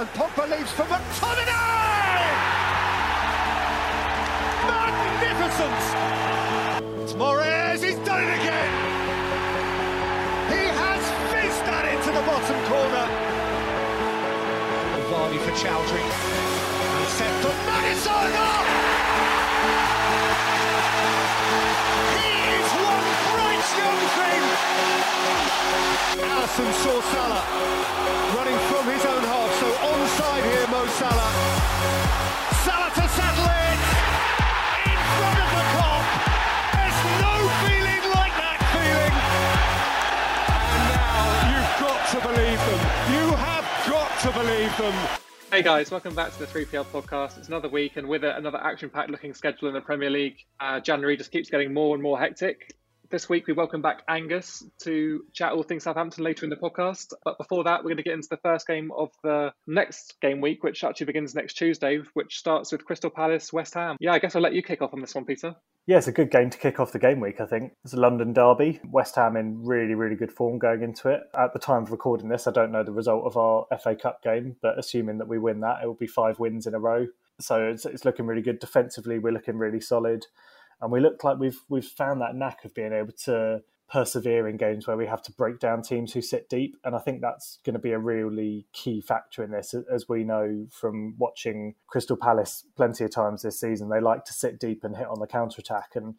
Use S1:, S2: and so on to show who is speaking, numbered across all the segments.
S1: And Pogba leaves for McTominay! Magnificent! It's Moraes, he's done it again! He has fizzed that into the bottom corner. Vardy for Choudhury. And set for Maddison! He is one bright young thing! Alisson saw Salah running from his own half, so here, Mo Salah. Salah to settle it in front of the Kop. There's no feeling like that feeling. And now you've got to believe them. You have got to believe them.
S2: Hey guys, welcome back to the 3PL podcast. It's another week, and with it, another action packed looking schedule in the Premier League. Uh, January just keeps getting more and more hectic. This week, we welcome back Angus to chat all things Southampton later in the podcast. But before that, we're going to get into the first game of the next game week, which actually begins next Tuesday, which starts with Crystal Palace West Ham. Yeah, I guess I'll let you kick off on this one, Peter.
S3: Yeah, it's a good game to kick off the game week, I think. It's a London derby. West Ham in really, really good form going into it. At the time of recording this, I don't know the result of our FA Cup game, but assuming that we win that, it will be five wins in a row. So it's, it's looking really good. Defensively, we're looking really solid. And we look like we've we've found that knack of being able to persevere in games where we have to break down teams who sit deep. And I think that's going to be a really key factor in this. As we know from watching Crystal Palace plenty of times this season, they like to sit deep and hit on the counter attack. And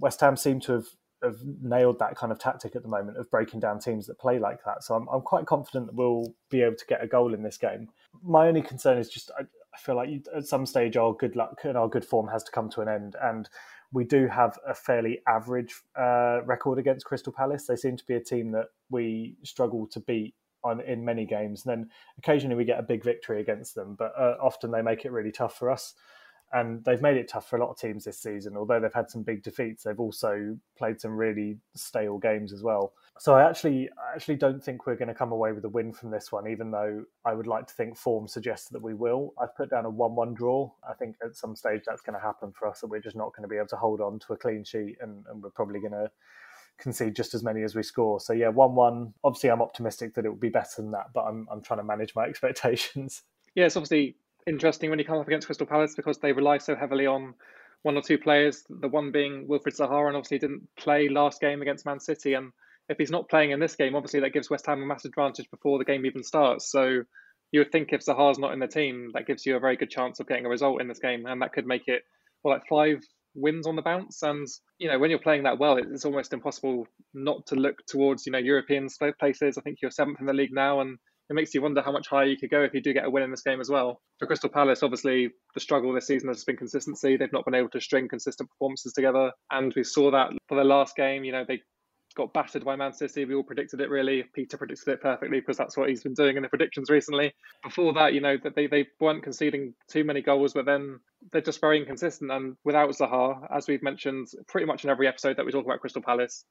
S3: West Ham seem to have, have nailed that kind of tactic at the moment of breaking down teams that play like that. So I'm, I'm quite confident that we'll be able to get a goal in this game. My only concern is just I, I feel like at some stage our good luck and our good form has to come to an end. And we do have a fairly average uh, record against Crystal Palace. They seem to be a team that we struggle to beat on in many games. And then occasionally we get a big victory against them, but uh, often they make it really tough for us. And they've made it tough for a lot of teams this season. Although they've had some big defeats, they've also played some really stale games as well. So I actually, I actually don't think we're going to come away with a win from this one, even though I would like to think form suggests that we will. I've put down a one-one draw. I think at some stage that's going to happen for us, that we're just not going to be able to hold on to a clean sheet, and, and we're probably going to concede just as many as we score. So yeah, one-one. Obviously, I'm optimistic that it will be better than that, but I'm I'm trying to manage my expectations.
S2: Yeah, it's obviously interesting when you come up against Crystal Palace because they rely so heavily on one or two players. The one being Wilfried Zaha, and obviously didn't play last game against Man City. And if he's not playing in this game, obviously that gives West Ham a massive advantage before the game even starts. So you would think if Zaha's not in the team, that gives you a very good chance of getting a result in this game, and that could make it well like five wins on the bounce. And you know when you're playing that well, it's almost impossible not to look towards you know European places. I think you're seventh in the league now, and it makes you wonder how much higher you could go if you do get a win in this game as well. For Crystal Palace, obviously, the struggle this season has been consistency. They've not been able to string consistent performances together. And we saw that for their last game. You know, they got battered by Man City. We all predicted it really. Peter predicted it perfectly because that's what he's been doing in the predictions recently. Before that, you know, that they, they weren't conceding too many goals, but then they're just very inconsistent. And without Zaha, as we've mentioned pretty much in every episode that we talk about Crystal Palace,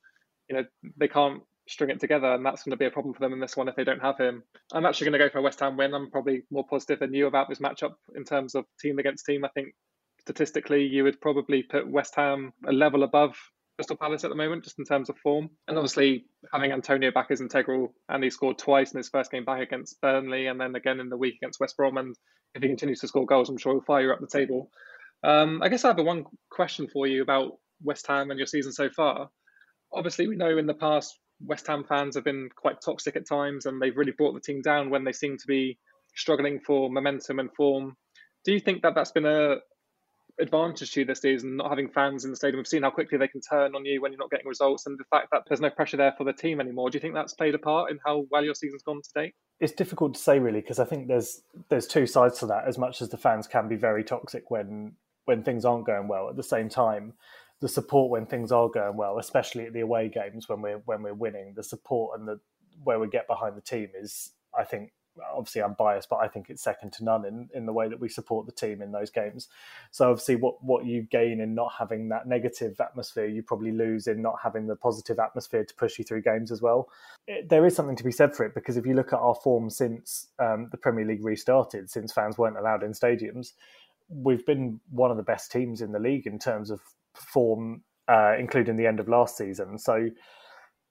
S2: you know, they can't string it together, and that's going to be a problem for them in this one if they don't have him. I'm actually going to go for a West Ham win. I'm probably more positive than you about this matchup in terms of team against team. I think statistically, you would probably put West Ham a level above Crystal Palace at the moment, just in terms of form. And obviously, having Antonio back is integral, and he scored twice in his first game back against Burnley, and then again in the week against West Brom. And if he continues to score goals, I'm sure he'll fire up the table. Um, I guess I have one question for you about West Ham and your season so far. Obviously, we know in the past West Ham fans have been quite toxic at times, and they've really brought the team down when they seem to be struggling for momentum and form. Do you think that that's been a advantage to you this season, not having fans in the stadium? We've seen how quickly they can turn on you when you're not getting results, and the fact that there's no pressure there for the team anymore. Do you think that's played a part in how well your season's gone to date?
S3: It's difficult to say really because I think there's there's two sides to that. As much as the fans can be very toxic when when things aren't going well, at the same time, the support when things are going well, especially at the away games when we're when we're winning, the support and the where we get behind the team is, I think, obviously I'm biased, but I think it's second to none in, in the way that we support the team in those games. So obviously, what what you gain in not having that negative atmosphere, you probably lose in not having the positive atmosphere to push you through games as well. It, there is something to be said for it because if you look at our form since um, the Premier League restarted, since fans weren't allowed in stadiums, we've been one of the best teams in the league in terms of form, uh, including the end of last season. So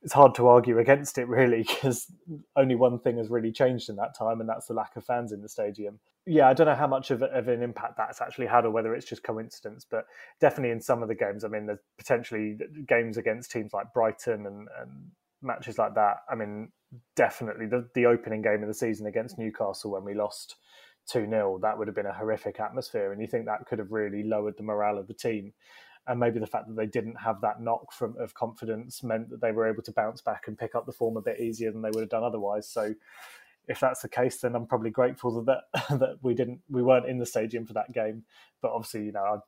S3: it's hard to argue against it really because only one thing has really changed in that time, and that's the lack of fans in the stadium. Yeah, I don't know how much of, of an impact that's actually had, or whether it's just coincidence. But definitely in some of the games, I mean, there's potentially games against teams like Brighton and, and matches like that. I mean, definitely the, the opening game of the season against Newcastle when we lost 2 0, that would have been a horrific atmosphere. And you think that could have really lowered the morale of the team. And maybe the fact that they didn't have that knock from of confidence meant that they were able to bounce back and pick up the form a bit easier than they would have done otherwise. So if that's the case, then I'm probably grateful that that we didn't we weren't in the stadium for that game. But obviously, you know, I'm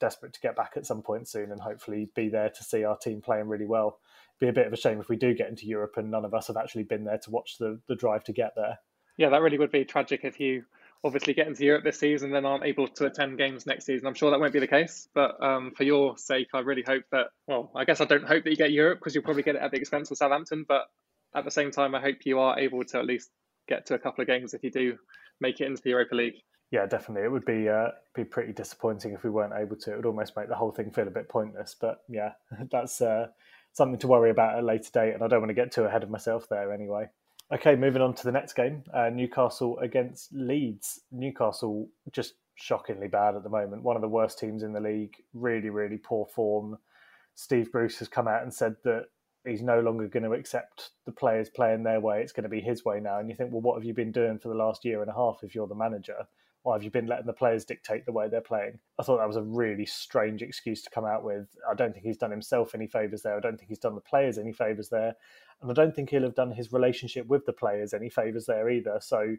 S3: desperate to get back at some point soon and hopefully be there to see our team playing really well. Be a bit of a shame if we do get into Europe and none of us have actually been there to watch the the drive to get there.
S2: Yeah, that really would be tragic if you obviously get into Europe this season, then aren't able to attend games next season. I'm sure that won't be the case, but um, for your sake, I really hope that. Well, I guess I don't hope that you get Europe because you'll probably get it at the expense of Southampton. But at the same time, I hope you are able to at least get to a couple of games if you do make it into the Europa League.
S3: Yeah, definitely. It would be uh, be pretty disappointing if we weren't able to. It would almost make the whole thing feel a bit pointless. But yeah, that's uh, something to worry about at a later date, and I don't want to get too ahead of myself there anyway. Okay, moving on to the next game uh, Newcastle against Leeds. Newcastle just shockingly bad at the moment. One of the worst teams in the league, really, really poor form. Steve Bruce has come out and said that he's no longer going to accept the players playing their way. It's going to be his way now. And you think, well, what have you been doing for the last year and a half if you're the manager? Why have you been letting the players dictate the way they're playing? I thought that was a really strange excuse to come out with. I don't think he's done himself any favours there. I don't think he's done the players any favours there. And I don't think he'll have done his relationship with the players any favours there either. So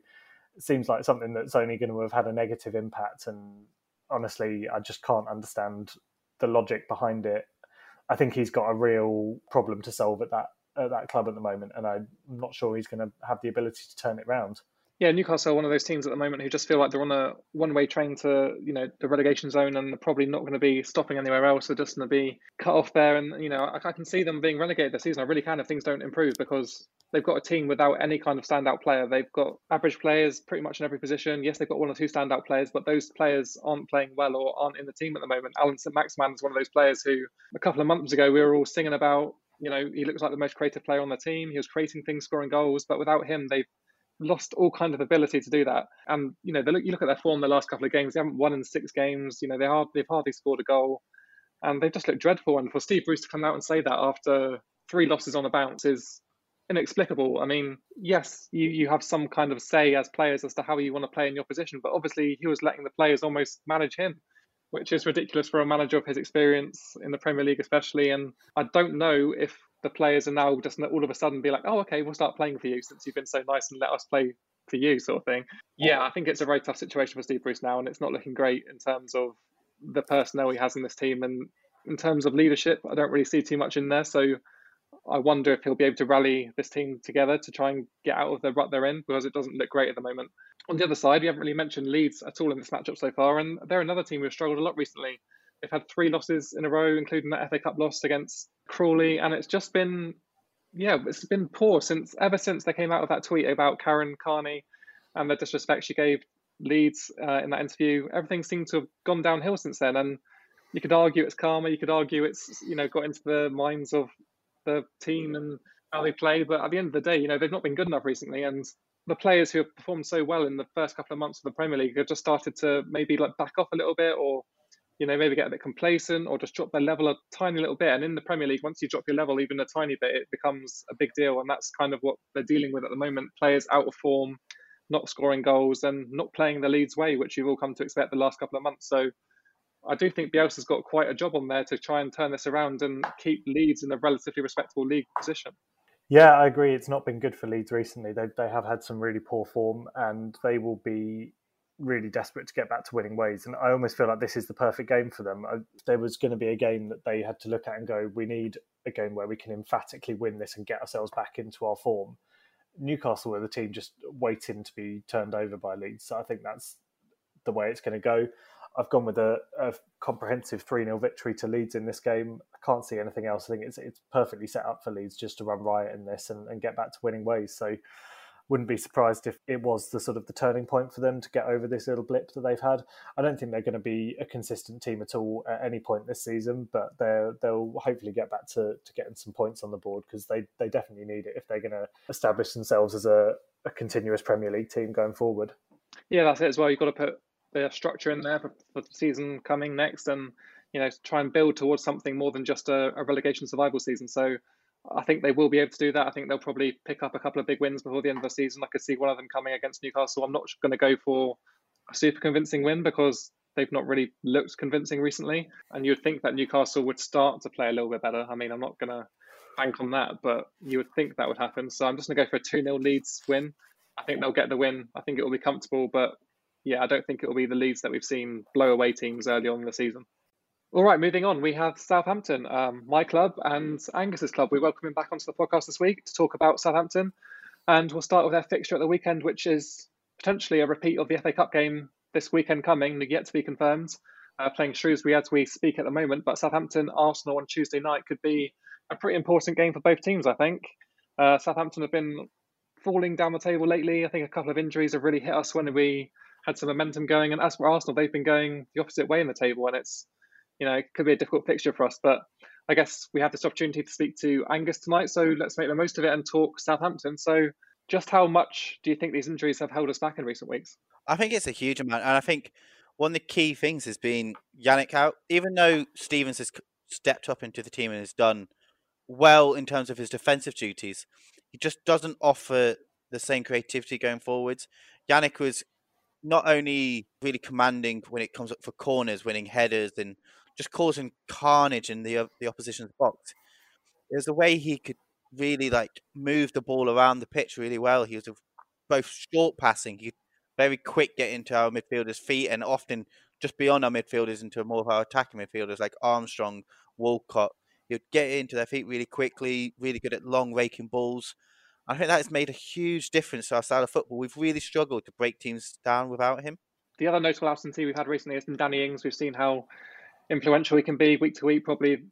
S3: it seems like something that's only going to have had a negative impact. And honestly, I just can't understand the logic behind it. I think he's got a real problem to solve at that at that club at the moment, and I'm not sure he's going to have the ability to turn it round
S2: yeah, Newcastle are one of those teams at the moment who just feel like they're on a one-way train to you know the relegation zone, and they're probably not going to be stopping anywhere else. They're just going to be cut off there, and you know I, I, can see them being relegated this season. I really can if things don't improve because they've got a team without any kind of standout player. They've got average players pretty much in every position. Yes, they've got one or two standout players, but those players aren't playing well or aren't in the team at the moment. Allan Saint-Maximin is one of those players who a couple of months ago we were all singing about. You know, he looks like the most creative player on the team. He was creating things, scoring goals, but without him, they've lost all kind of ability to do that. And you know, they look, you look at their form the last couple of games; they haven't won in six games. You know, they hard, they've hardly scored a goal, and they've just looked dreadful. And for Steve Bruce to come out and say that after three losses on the bounce is inexplicable. I mean, yes, you, you have some kind of say as players as to how you want to play in your position, but obviously he was letting the players almost manage him, which is ridiculous for a manager of his experience in the Premier League, especially. And I don't know if the players are now just all of a sudden be like, oh, okay, we'll start playing for you since you've been so nice and let us play for you, sort of thing. Yeah, I think it's a very tough situation for Steve Bruce now, and it's not looking great in terms of the personnel he has in this team. And in terms of leadership, I don't really see too much in there. So I wonder if he'll be able to rally this team together to try and get out of the rut they're in because it doesn't look great at the moment. On the other side, we haven't really mentioned Leeds at all in this matchup so far, and they're another team who've struggled a lot recently. They've had three losses in a row, including that FA Cup loss against Crawley, and it's just been, yeah, it's been poor since ever since they came out with that tweet about Karen Carney and the disrespect she gave Leeds uh, in that interview. Everything seemed to have gone downhill since then, and you could argue it's karma. You could argue it's you know got into the minds of the team and how they play. But at the end of the day, you know they've not been good enough recently, and the players who have performed so well in the first couple of months of the Premier League have just started to maybe like back off a little bit or you know, maybe get a bit complacent or just drop their level a tiny little bit. And in the Premier League, once you drop your level even a tiny bit, it becomes a big deal. And that's kind of what they're dealing with at the moment. Players out of form, not scoring goals, and not playing the Leeds way, which you've all come to expect the last couple of months. So I do think Bielsa's got quite a job on there to try and turn this around and keep Leeds in a relatively respectable league position.
S3: Yeah, I agree. It's not been good for Leeds recently. They they have had some really poor form, and they will be really desperate to get back to winning ways. And I almost feel like this is the perfect game for them. I, there was going to be a game that they had to look at and go, we need a game where we can emphatically win this and get ourselves back into our form. Newcastle were the team just waiting to be turned over by Leeds. So I think that's the way it's going to go. I've gone with a, a comprehensive 3 0 victory to Leeds in this game. I can't see anything else. I think it's it's perfectly set up for Leeds just to run riot in this and, and get back to winning ways. So wouldn't be surprised if it was the sort of the turning point for them to get over this little blip that they've had. I don't think they're going to be a consistent team at all at any point this season, but they they'll hopefully get back to, to getting some points on the board because they, they definitely need it if they're going to establish themselves as a, a continuous Premier League team going forward.
S2: Yeah, that's it as well. You've got to put the structure in there for, for the season coming next and you know try and build towards something more than just a, a relegation survival season. So I think they will be able to do that. I think they'll probably pick up a couple of big wins before the end of the season. I could see one of them coming against Newcastle. I'm not going to go for a super convincing win because they've not really looked convincing recently. And you'd think that Newcastle would start to play a little bit better. I mean, I'm not going to bank on that, but you would think that would happen. So I'm just going to go for a 2 0 Leeds win. I think they'll get the win. I think it will be comfortable, but yeah, I don't think it will be the Leeds that we've seen blow away teams early on in the season. All right, moving on, we have Southampton, um, my club and Angus's club. We welcome him back onto the podcast this week to talk about Southampton. And we'll start with their fixture at the weekend, which is potentially a repeat of the FA Cup game this weekend coming, yet to be confirmed. Uh, playing Shrewsbury as we speak at the moment, but Southampton Arsenal on Tuesday night could be a pretty important game for both teams, I think. Uh, Southampton have been falling down the table lately. I think a couple of injuries have really hit us when we had some momentum going. And as for Arsenal, they've been going the opposite way in the table, and it's you know, it could be a difficult fixture for us. But I guess we have this opportunity to speak to Angus tonight, so let's make the most of it and talk Southampton. So, just how much do you think these injuries have held us back in recent weeks?
S4: I think it's a huge amount, and I think one of the key things has been Jannik out. Even though Stephens has stepped up into the team and has done well in terms of his defensive duties, he just doesn't offer the same creativity going forwards. Jannik was not only really commanding when it comes up for corners, winning headers, and just causing carnage in the uh, the opposition's box. There's a way he could really like move the ball around the pitch really well. He was both short passing, he very quick get into our midfielders' feet, and often just beyond our midfielders into more of our attacking midfielders like Armstrong, Walcott. He would get into their feet really quickly, really good at long raking balls. I think that has made a huge difference to our style of football. We've really struggled to break teams down without him.
S2: The other notable absentee we've had recently has been Danny Ings. We've seen how influential he can be week to week. Probably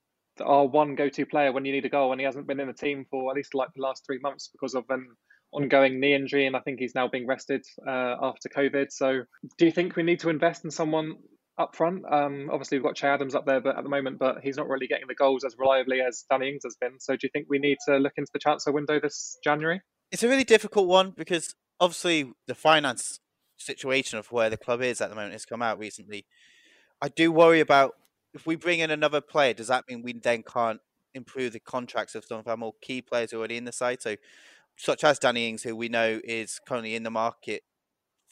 S2: our one go-to player when you need a goal, and he hasn't been in the team for at least like the last three months because of an ongoing knee injury, and I think he's now being rested uh, after COVID. So, do you think we need to invest in someone up front? Um, obviously, we've got Che Adams up there, but at the moment, but he's not really getting the goals as reliably as Danny Ings has been. So, do you think we need to look into the transfer window this January?
S4: It's a really difficult one because obviously the finance situation of where the club is at the moment has come out recently. I do worry about if we bring in another player, does that mean we then can't improve the contracts of some of our more key players already in the side? So, such as Danny Ings, who we know is currently in the market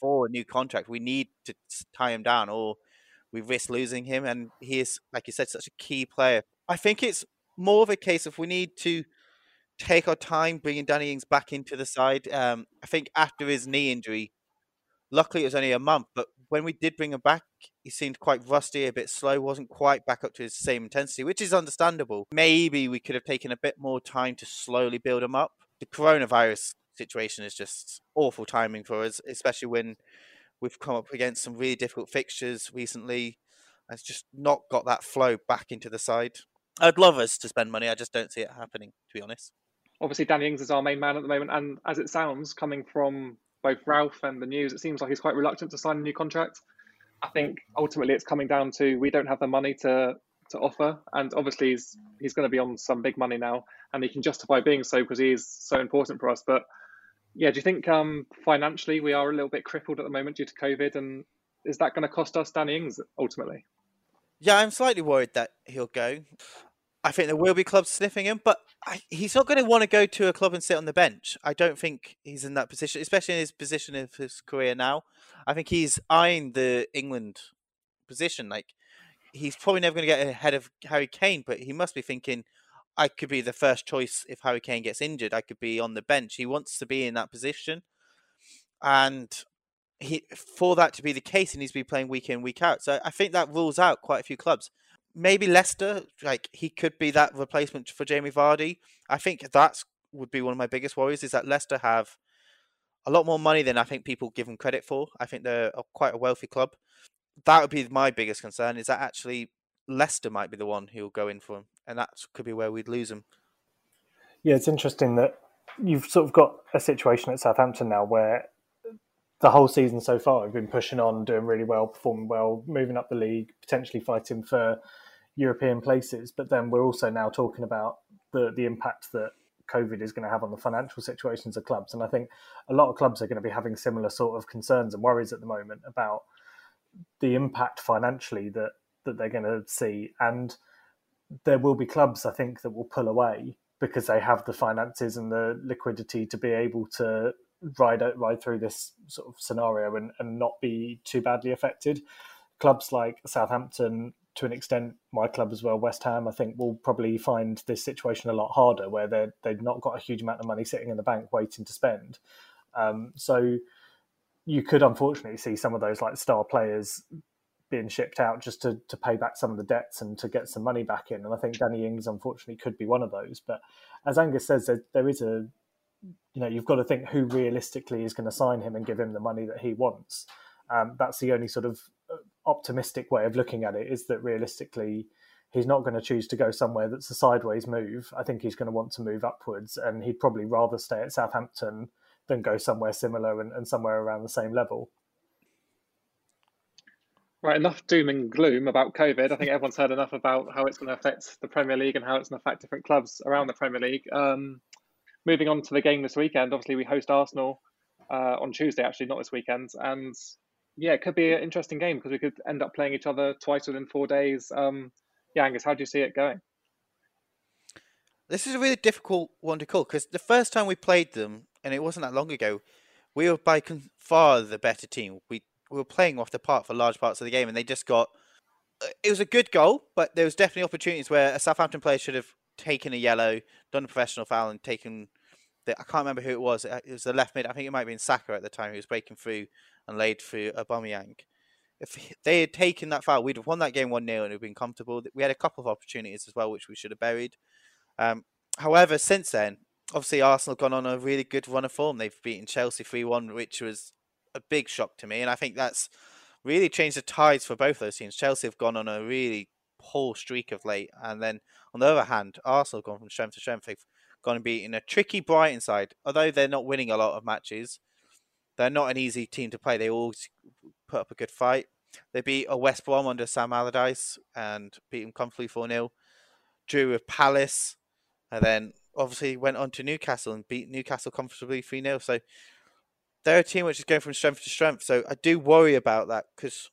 S4: for a new contract, we need to tie him down, or we risk losing him. And he is, like you said, such a key player. I think it's more of a case of we need to take our time bringing Danny Ings back into the side. Um, I think after his knee injury, luckily it was only a month, but when we did bring him back, he seemed quite rusty, a bit slow, wasn't quite back up to his same intensity, which is understandable. Maybe we could have taken a bit more time to slowly build him up. The coronavirus situation is just awful timing for us, especially when we've come up against some really difficult fixtures recently. It's just not got that flow back into the side. I'd love us to spend money. I just don't see it happening, to be honest.
S2: Obviously, Danny Ings is our main man at the moment, and as it sounds, coming from both Ralph and the news, it seems like he's quite reluctant to sign a new contract. I think ultimately it's coming down to we don't have the money to to offer, and obviously he's he's going to be on some big money now, and he can justify being so because he is so important for us. But yeah, do you think um, financially we are a little bit crippled at the moment due to COVID, and is that going to cost us Danny Ings ultimately?
S4: Yeah, I'm slightly worried that he'll go. I think there will be clubs sniffing him, but I, he's not going to want to go to a club and sit on the bench. I don't think he's in that position, especially in his position of his career now. I think he's eyeing the England position. Like he's probably never going to get ahead of Harry Kane, but he must be thinking, I could be the first choice if Harry Kane gets injured. I could be on the bench. He wants to be in that position, and he for that to be the case, he needs to be playing week in week out. So I think that rules out quite a few clubs maybe Leicester, like he could be that replacement for Jamie Vardy. I think that's would be one of my biggest worries is that Leicester have a lot more money than I think people give them credit for. I think they're quite a wealthy club. That would be my biggest concern is that actually Leicester might be the one who will go in for him, and that could be where we'd lose him.
S3: Yeah, it's interesting that you've sort of got a situation at Southampton now where the whole season so far we've been pushing on, doing really well, performing well, moving up the league, potentially fighting for European places. But then we're also now talking about the the impact that COVID is going to have on the financial situations of clubs. And I think a lot of clubs are going to be having similar sort of concerns and worries at the moment about the impact financially that that they're going to see. And there will be clubs, I think, that will pull away because they have the finances and the liquidity to be able to ride ride through this sort of scenario and, and not be too badly affected. Clubs like Southampton, to an extent, my club as well, West Ham, I think will probably find this situation a lot harder, where they they've not got a huge amount of money sitting in the bank waiting to spend. Um, so you could unfortunately see some of those like star players being shipped out just to, to pay back some of the debts and to get some money back in. And I think Danny Ings unfortunately could be one of those. But as Angus says, there, there is a you know, you've got to think who realistically is going to sign him and give him the money that he wants. Um, that's the only sort of optimistic way of looking at it is that realistically, he's not going to choose to go somewhere that's a sideways move. I think he's going to want to move upwards, and he'd probably rather stay at Southampton than go somewhere similar and, and somewhere around the same level.
S2: Right, enough doom and gloom about COVID. I think everyone's heard enough about how it's going to affect the Premier League and how it's going to affect different clubs around the Premier League. Um, moving on to the game this weekend, obviously we host Arsenal uh, on Tuesday, actually, not this weekend. And yeah, it could be an interesting game because we could end up playing each other twice within four days. Um, yeah, Angus, how do you see it going?
S4: This is a really difficult one to call because the first time we played them, and it wasn't that long ago, we were by far the better team. We, we were playing off the park for large parts of the game, and they just got. Uh, it was a good goal, but there was definitely opportunities where a Southampton player should have taken a yellow, done a professional foul, and taken I can't remember who it was. It was the left mid. I think it might have been Saka at the time. He was breaking through and laid through Aubameyang. If they had taken that foul, we'd have won that game 1 0 and have been comfortable. We had a couple of opportunities as well, which we should have buried. Um, however, since then, obviously Arsenal have gone on a really good run of form. They've beaten Chelsea 3 1, which was a big shock to me. And I think that's really changed the tides for both those teams. Chelsea have gone on a really poor streak of late. And then on the other hand, Arsenal have gone from strength to strength. They've going to be in a tricky Brighton side. Although they're not winning a lot of matches, they're not an easy team to play. They always put up a good fight. They beat a West Brom under Sam Allardyce and beat them comfortably 4 0. Drew with Palace and then obviously went on to Newcastle and beat Newcastle comfortably 3 0. So they're a team which is going from strength to strength. So I do worry about that because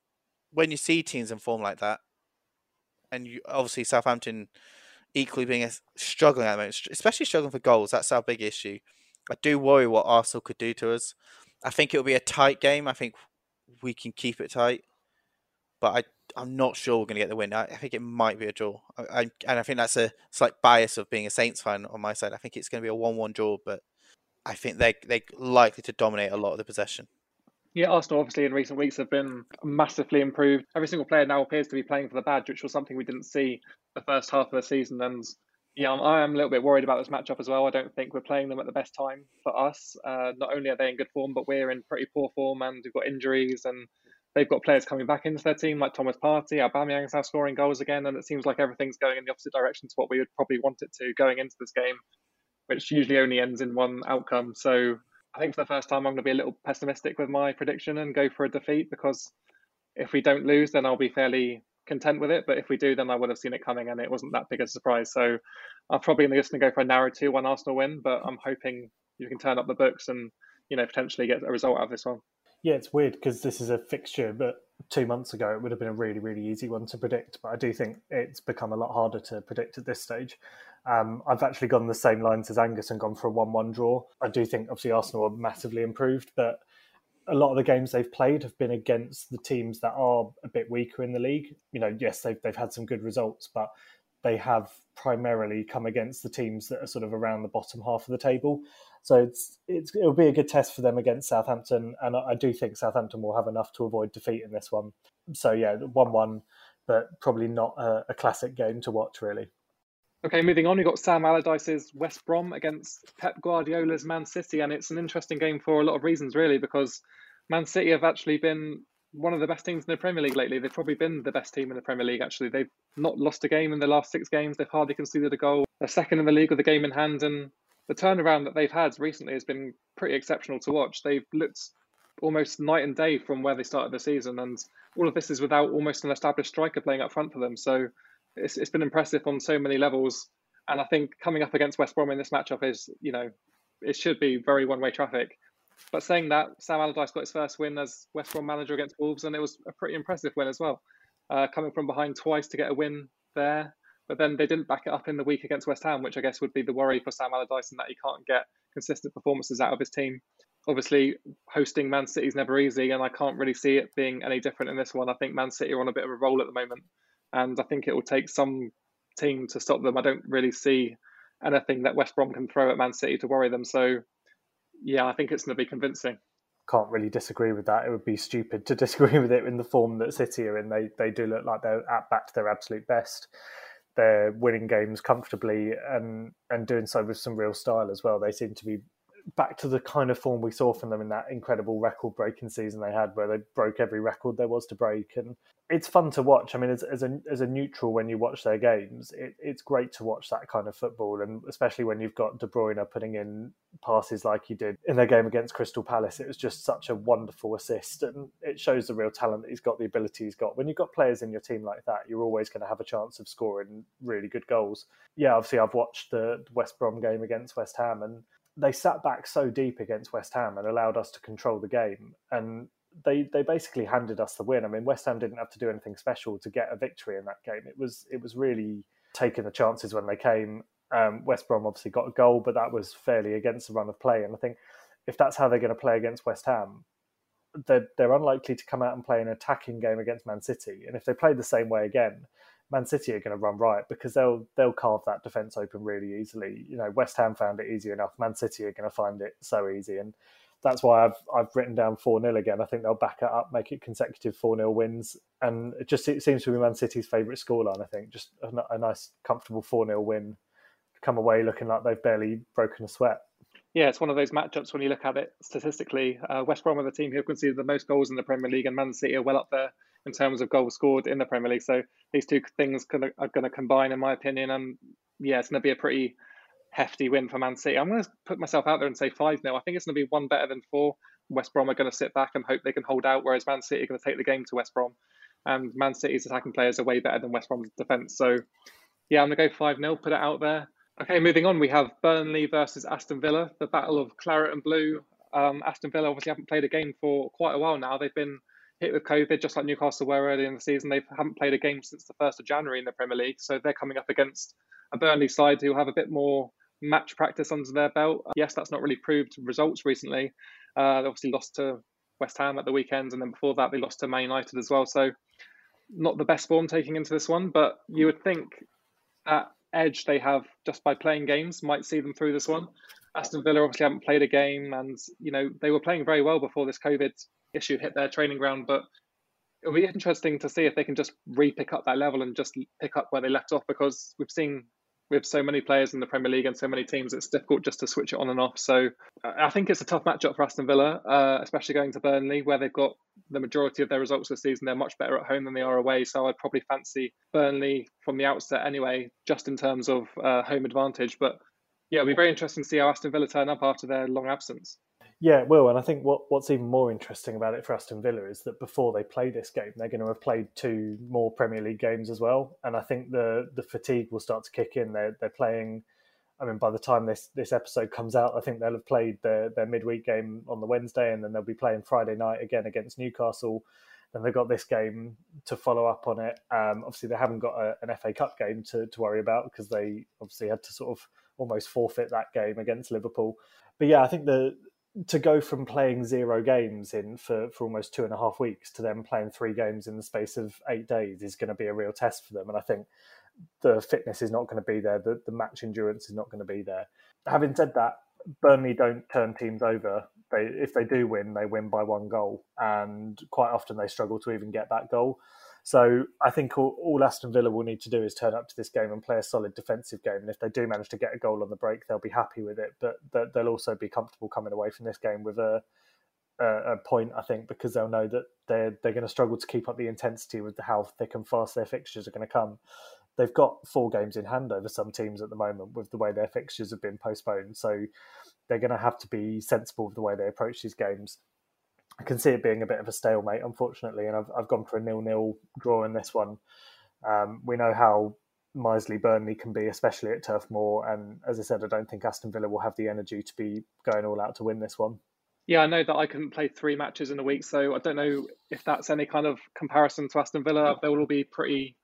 S4: when you see teams in form like that, and you obviously Southampton equally being struggling at the moment, especially struggling for goals. That's our big issue. I do worry what Arsenal could do to us. I think it'll be a tight game. I think we can keep it tight, but I I'm not sure we're going to get the win. I, I think it might be a draw, I, I, and I think that's a slight bias of being a Saints fan on my side. I think it's going to be a one-one draw, but I think they they're likely to dominate a lot of the possession.
S2: Yeah, Arsenal obviously in recent weeks have been massively improved. Every single player now appears to be playing for the badge, which was something we didn't see the first half of the season. And yeah, I'm, a little bit worried about this matchup as well. I don't think we're playing them at the best time for us. Uh, not only are they in good form, but we're in pretty poor form and we've got injuries and they've got players coming back into their team like Thomas Partey. Aubameyang's now scoring goals again, and it seems like everything's going in the opposite direction to what we would probably want it to going into this game, which usually only ends in one outcome. So I think for the first time, I'm going to be a little pessimistic with my prediction and go for a defeat because if we don't lose, then I'll be fairly content with it. But if we do, then I would have seen it coming and it wasn't that big a surprise. So I'm probably just going to go for a narrow 2 1 Arsenal win, but I'm hoping you can turn up the books and, you know, potentially get a result out of this one.
S3: Yeah, it's weird because this is a fixture, but two months ago it would have been a really, really easy one to predict. But I do think it's become a lot harder to predict at this stage. Um, I've actually gone the same lines as Angus and gone for a 1 1 draw. I do think, obviously, Arsenal are massively improved, but a lot of the games they've played have been against the teams that are a bit weaker in the league. You know, yes, they've, they've had some good results, but they have primarily come against the teams that are sort of around the bottom half of the table. So it's, it's it'll be a good test for them against Southampton, and I do think Southampton will have enough to avoid defeat in this one. So yeah, one-one, but probably not a, a classic game to watch really.
S2: Okay, moving on, we've got Sam Allardyce's West Brom against Pep Guardiola's Man City, and it's an interesting game for a lot of reasons, really, because Man City have actually been one of the best teams in the Premier League lately. They've probably been the best team in the Premier League, actually. They've not lost a game in the last six games, they've hardly conceded a goal. They're second in the league with a game in hand, and the turnaround that they've had recently has been pretty exceptional to watch. They've looked almost night and day from where they started the season, and all of this is without almost an established striker playing up front for them. So it's, it's been impressive on so many levels. And I think coming up against West Brom in this matchup is, you know, it should be very one way traffic. But saying that, Sam Allardyce got his first win as West Brom manager against Wolves, and it was a pretty impressive win as well. Uh, coming from behind twice to get a win there, but then they didn't back it up in the week against West Ham, which I guess would be the worry for Sam Allardyce in that he can't get consistent performances out of his team. Obviously, hosting Man City is never easy, and I can't really see it being any different in this one. I think Man City are on a bit of a roll at the moment, and I think it will take some team to stop them. I don't really see anything that West Brom can throw at Man City to worry them. So, yeah, I think it's going to be convincing.
S3: Can't really disagree with that. It would be stupid to disagree with it in the form that City are in. They they do look like they're at back to their absolute best. They're winning games comfortably and and doing so with some real style as well. They seem to be back to the kind of form we saw from them in that incredible record breaking season they had where they broke every record there was to break and it's fun to watch. I mean as, as a as a neutral when you watch their games it, it's great to watch that kind of football and especially when you've got de bruyne putting in passes like he did in their game against crystal palace it was just such a wonderful assist and it shows the real talent that he's got the ability he's got. When you've got players in your team like that you're always going to have a chance of scoring really good goals. Yeah obviously i've watched the west brom game against west ham and they sat back so deep against West Ham and allowed us to control the game. And they they basically handed us the win. I mean, West Ham didn't have to do anything special to get a victory in that game. It was it was really taking the chances when they came. Um, West Brom obviously got a goal, but that was fairly against the run of play. And I think if that's how they're going to play against West Ham, they're, they're unlikely to come out and play an attacking game against Man City. And if they play the same way again, Man City are going to run riot because they'll they'll carve that defense open really easily. You know, West Ham found it easy enough. Man City are going to find it so easy, and that's why I've I've written down four 0 again. I think they'll back it up, make it consecutive four 0 wins, and it just it seems to be Man City's favourite scoreline. I think just a, a nice, comfortable four 0 win, come away looking like they've barely broken a sweat.
S2: Yeah, it's one of those matchups when you look at it statistically. Uh, West Brom are the team who have conceded the most goals in the Premier League, and Man City are well up there in terms of goals scored in the Premier League. So these two things are going to combine, in my opinion. And yeah, it's going to be a pretty hefty win for Man City. I'm going to put myself out there and say 5 0. I think it's going to be one better than four. West Brom are going to sit back and hope they can hold out, whereas Man City are going to take the game to West Brom. And Man City's attacking players are way better than West Brom's defence. So yeah, I'm going to go 5 0, put it out there. Okay, moving on, we have Burnley versus Aston Villa, the battle of claret and blue. Um, Aston Villa obviously haven't played a game for quite a while now. They've been hit with COVID, just like Newcastle were early in the season. They haven't played a game since the 1st of January in the Premier League. So they're coming up against a Burnley side who have a bit more match practice under their belt. Yes, that's not really proved results recently. Uh, they obviously lost to West Ham at the weekend, and then before that, they lost to Man United as well. So not the best form taking into this one, but you would think that edge they have just by playing games might see them through this one. Aston Villa obviously haven't played a game, and you know they were playing very well before this COVID issue hit their training ground. But it'll be interesting to see if they can just re pick up that level and just pick up where they left off because we've seen with so many players in the Premier League and so many teams, it's difficult just to switch it on and off. So I think it's a tough matchup for Aston Villa, uh, especially going to Burnley, where they've got the majority of their results this season. They're much better at home than they are away. So I'd probably fancy Burnley from the outset anyway, just in terms of uh, home advantage. But yeah, it'll be very interesting to see how Aston Villa turn up after their long absence.
S3: Yeah, it will. And I think what, what's even more interesting about it for Aston Villa is that before they play this game, they're going to have played two more Premier League games as well. And I think the the fatigue will start to kick in. They're they're playing. I mean, by the time this this episode comes out, I think they'll have played their their midweek game on the Wednesday, and then they'll be playing Friday night again against Newcastle. Then they've got this game to follow up on it. Um, obviously, they haven't got a, an FA Cup game to, to worry about because they obviously had to sort of almost forfeit that game against Liverpool. But yeah, I think the to go from playing zero games in for, for almost two and a half weeks to then playing three games in the space of eight days is going to be a real test for them. And I think the fitness is not going to be there, the, the match endurance is not going to be there. Having said that, Burnley don't turn teams over. They, if they do win, they win by one goal, and quite often they struggle to even get that goal. So I think all, all, Aston Villa will need to do is turn up to this game and play a solid defensive game. And if they do manage to get a goal on the break, they'll be happy with it. But they'll also be comfortable coming away from this game with a, a, a point, I think, because they'll know that they're they're going to struggle to keep up the intensity with how thick and fast their fixtures are going to come. they've got four games in hand over some teams at the moment with the way their fixtures have been postponed. So they're going to have to be sensible with the way they approach these games. I can see it being a bit of a stalemate, unfortunately, and I've, I've gone for a nil-nil draw in this one. Um, we know how miserly Burnley can be, especially at Turf Moor, and as I said, I don't think Aston Villa will have the energy to be going all out to win this one.
S2: Yeah, I know that I couldn't play three matches in a week, so I don't know if that's any kind of comparison to Aston Villa. They will all be pretty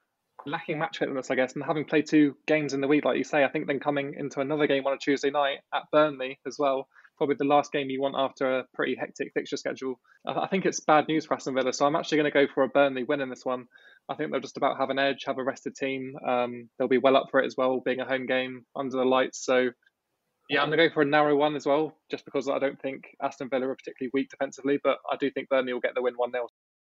S2: lacking match fitness, I guess, and having played two games in the week, like you say, I think then coming into another game on a Tuesday night at Burnley as well, probably the last game you want after a pretty hectic fixture schedule. I think it's bad news for Aston Villa, so I'm actually going to go for a Burnley win in this one. I think they'll just about have an edge, have a rested team. Um, they'll be well up for it as well, being a home game under the lights. So, yeah, I'm going to go for a narrow one as well, just because I don't think Aston Villa are particularly weak defensively, but I do think Burnley will get the win 1 0.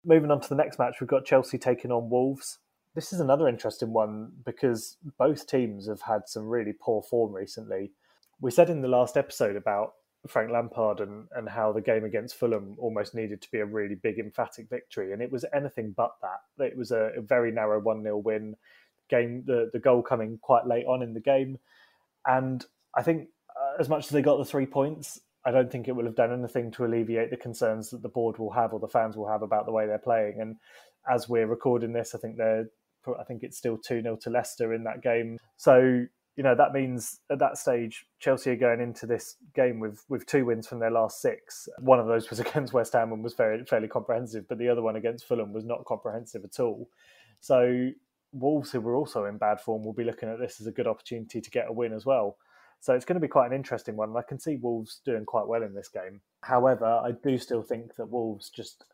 S3: Moving on to the next match, we've got Chelsea taking on Wolves this is another interesting one because both teams have had some really poor form recently. We said in the last episode about Frank Lampard and, and how the game against Fulham almost needed to be a really big, emphatic victory, and it was anything but that. It was a, a very narrow 1 0 win. Game the, the goal coming quite late on in the game. And I think, uh, as much as they got the three points, I don't think it will have done anything to alleviate the concerns that the board will have or the fans will have about the way they're playing. And as we're recording this, I think they're I think it's still 2 0 to Leicester in that game. So, you know, that means at that stage, Chelsea are going into this game with, with two wins from their last six. One of those was against West Ham and was very fairly comprehensive, but the other one against Fulham was not comprehensive at all. So, Wolves, who were also in bad form, will be looking at this as a good opportunity to get a win as well. So it's going to be quite an interesting one. I can see Wolves doing quite well in this game. However, I do still think that Wolves just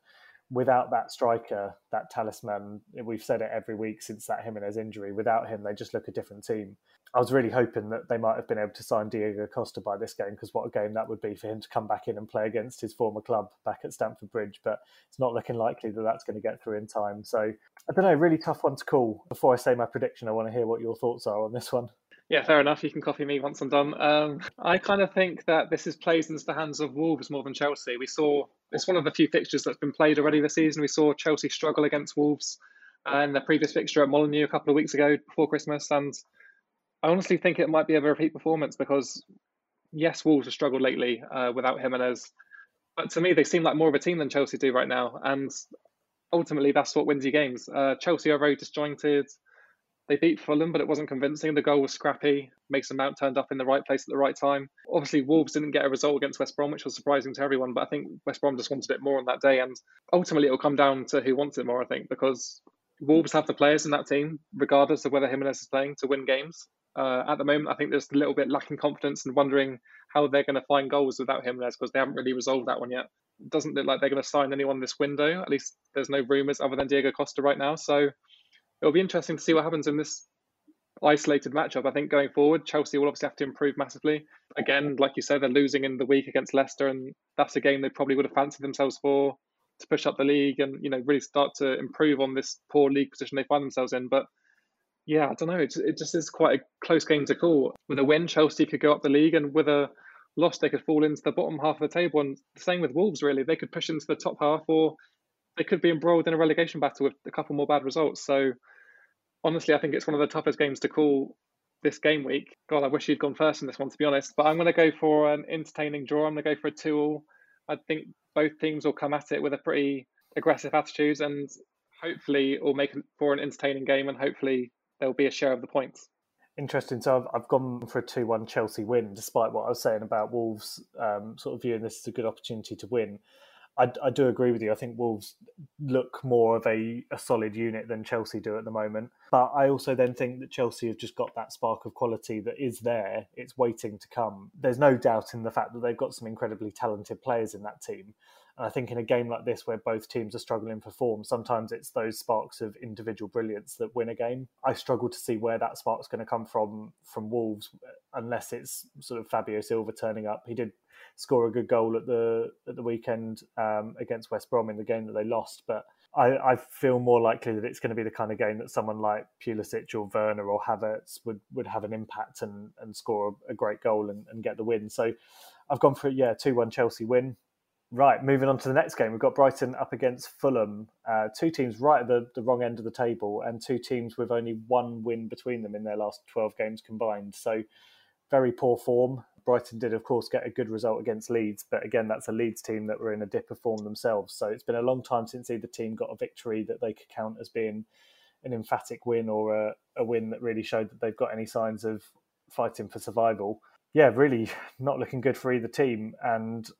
S3: without that striker, that talisman, we've said it every week since that Jimenez injury. Without him, they just look a different team. I was really hoping that they might have been able to sign Diego Costa by this game because what a game that would be for him to come back in and play against his former club back at Stamford Bridge. But it's not looking likely that that's going to get through in time. So I don't know, really tough one to call. Before I say my prediction, I want to hear what your thoughts are on this one.
S2: Yeah, fair enough. You can copy me once I'm done. Um, I kind of think that this is plays into the hands of Wolves more than Chelsea. We saw it's one of the few fixtures that's been played already this season. We saw Chelsea struggle against Wolves uh, in the previous fixture at Molineux a couple of weeks ago before Christmas, and I honestly think it might be a repeat performance because yes, Wolves have struggled lately uh, without Jimenez, but to me they seem like more of a team than Chelsea do right now, and ultimately that's what wins you games. Uh, Chelsea are very disjointed. They beat Fulham, but it wasn't convincing. The goal was scrappy. Mason Mount turned up in the right place at the right time. Obviously, Wolves didn't get a result against West Brom, which was surprising to everyone, but I think West Brom just wanted it more on that day. And ultimately, it will come down to who wants it more, I think, because Wolves have the players in that team, regardless of whether Jimenez is playing, to win games. Uh, at the moment, I think there's a little bit lacking confidence and wondering how they're going to find goals without Jimenez because they haven't really resolved that one yet. It doesn't look like they're going to sign anyone this window. At least there's no rumours other than Diego Costa right now. So it'll be interesting to see what happens in this isolated matchup. I think going forward, Chelsea will obviously have to improve massively. Again, like you said, they're losing in the week against Leicester, and that's a game they probably would have fancied themselves for to push up the league and you know really start to improve on this poor league position they find themselves in. But yeah, I don't know. It, it just is quite a close game to call. With a win, Chelsea could go up the league, and with a loss, they could fall into the bottom half of the table. And the same with Wolves, really. They could push into the top half, or they could be embroiled in a relegation battle with a couple more bad results. So honestly, I think it's one of the toughest games to call this game week. God, I wish you'd gone first in this one, to be honest. But I'm going to go for an entertaining draw. I'm going to go for a 2 all. I think both teams will come at it with a pretty aggressive attitude and hopefully it will make for an entertaining game and hopefully there'll be a share of the points.
S3: Interesting. So I've, I've gone for a 2 1 Chelsea win, despite what I was saying about Wolves um, sort of viewing this as a good opportunity to win. I, I, do agree with you. I think Wolves look more of a, a solid unit than Chelsea do at the moment. But I also then think that Chelsea have just got that spark of quality that is there. It's waiting to come. There's no doubt in the fact that they've got some incredibly talented players in that team. And I think in a game like this, where both teams are struggling for form, sometimes it's those sparks of individual brilliance that win a game. I struggle to see where that spark's going to come from from Wolves, unless it's sort of Fabio Silva turning up. He did score a good goal at the at the weekend um, against West Brom in the game that they lost. But I, I, feel more likely that it's going to be the kind of game that someone like Pulisic or Werner or Havertz would, would have an impact and, and score a, great goal and, and get the win. So I've gone for yeah two one Chelsea win. Right, moving on to the next game, we've got Brighton up against Fulham. Uh, two teams right at the, the wrong end of the table, and two teams with only one win between them in their last 12 games combined. So, very poor form. Brighton did, of course, get a good result against Leeds, but again, that's a Leeds team that were in a dip of form themselves. So, it's been a long time since either team got a victory that they could count as being an emphatic win or a, a win that really showed that they've got any signs of fighting for survival. Yeah, really not looking good for either team. And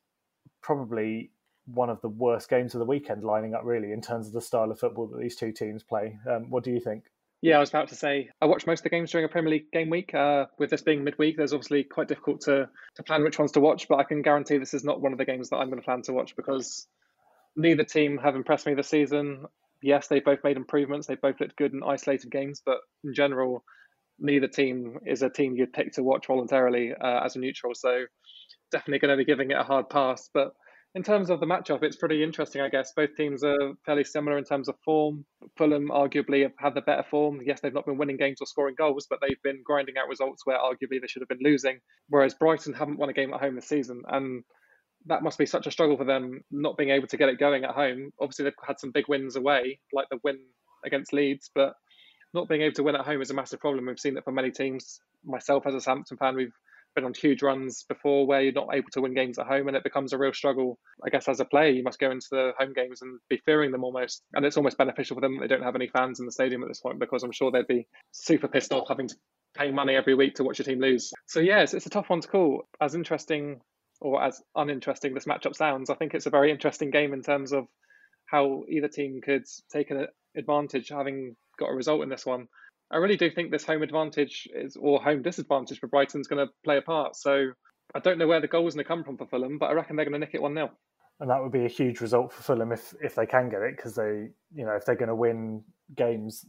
S3: probably one of the worst games of the weekend lining up really in terms of the style of football that these two teams play. Um, what do you think?
S2: Yeah, I was about to say I watched most of the games during a Premier League game week. Uh, with this being midweek, there's obviously quite difficult to to plan which ones to watch, but I can guarantee this is not one of the games that I'm going to plan to watch because neither team have impressed me this season. Yes, they both made improvements. They both looked good in isolated games, but in general, neither team is a team you'd pick to watch voluntarily uh, as a neutral. So definitely going to be giving it a hard pass. But in terms of the matchup, it's pretty interesting, I guess. Both teams are fairly similar in terms of form. Fulham arguably have had the better form. Yes, they've not been winning games or scoring goals, but they've been grinding out results where arguably they should have been losing. Whereas Brighton haven't won a game at home this season. And that must be such a struggle for them not being able to get it going at home. Obviously, they've had some big wins away, like the win against Leeds, but not being able to win at home is a massive problem. We've seen that for many teams. Myself, as a Southampton fan, we've been on huge runs before where you're not able to win games at home and it becomes a real struggle. I guess as a player, you must go into the home games and be fearing them almost. And it's almost beneficial for them that they don't have any fans in the stadium at this point because I'm sure they'd be super pissed off having to pay money every week to watch your team lose. So, yeah, it's, it's a tough one to call. As interesting or as uninteresting this matchup sounds, I think it's a very interesting game in terms of how either team could take an advantage having got a result in this one. I really do think this home advantage is or home disadvantage for Brighton is going to play a part. So I don't know where the goal is going to come from for Fulham, but I reckon they're going to nick it one 0
S3: and that would be a huge result for Fulham if if they can get it because they you know if they're going to win games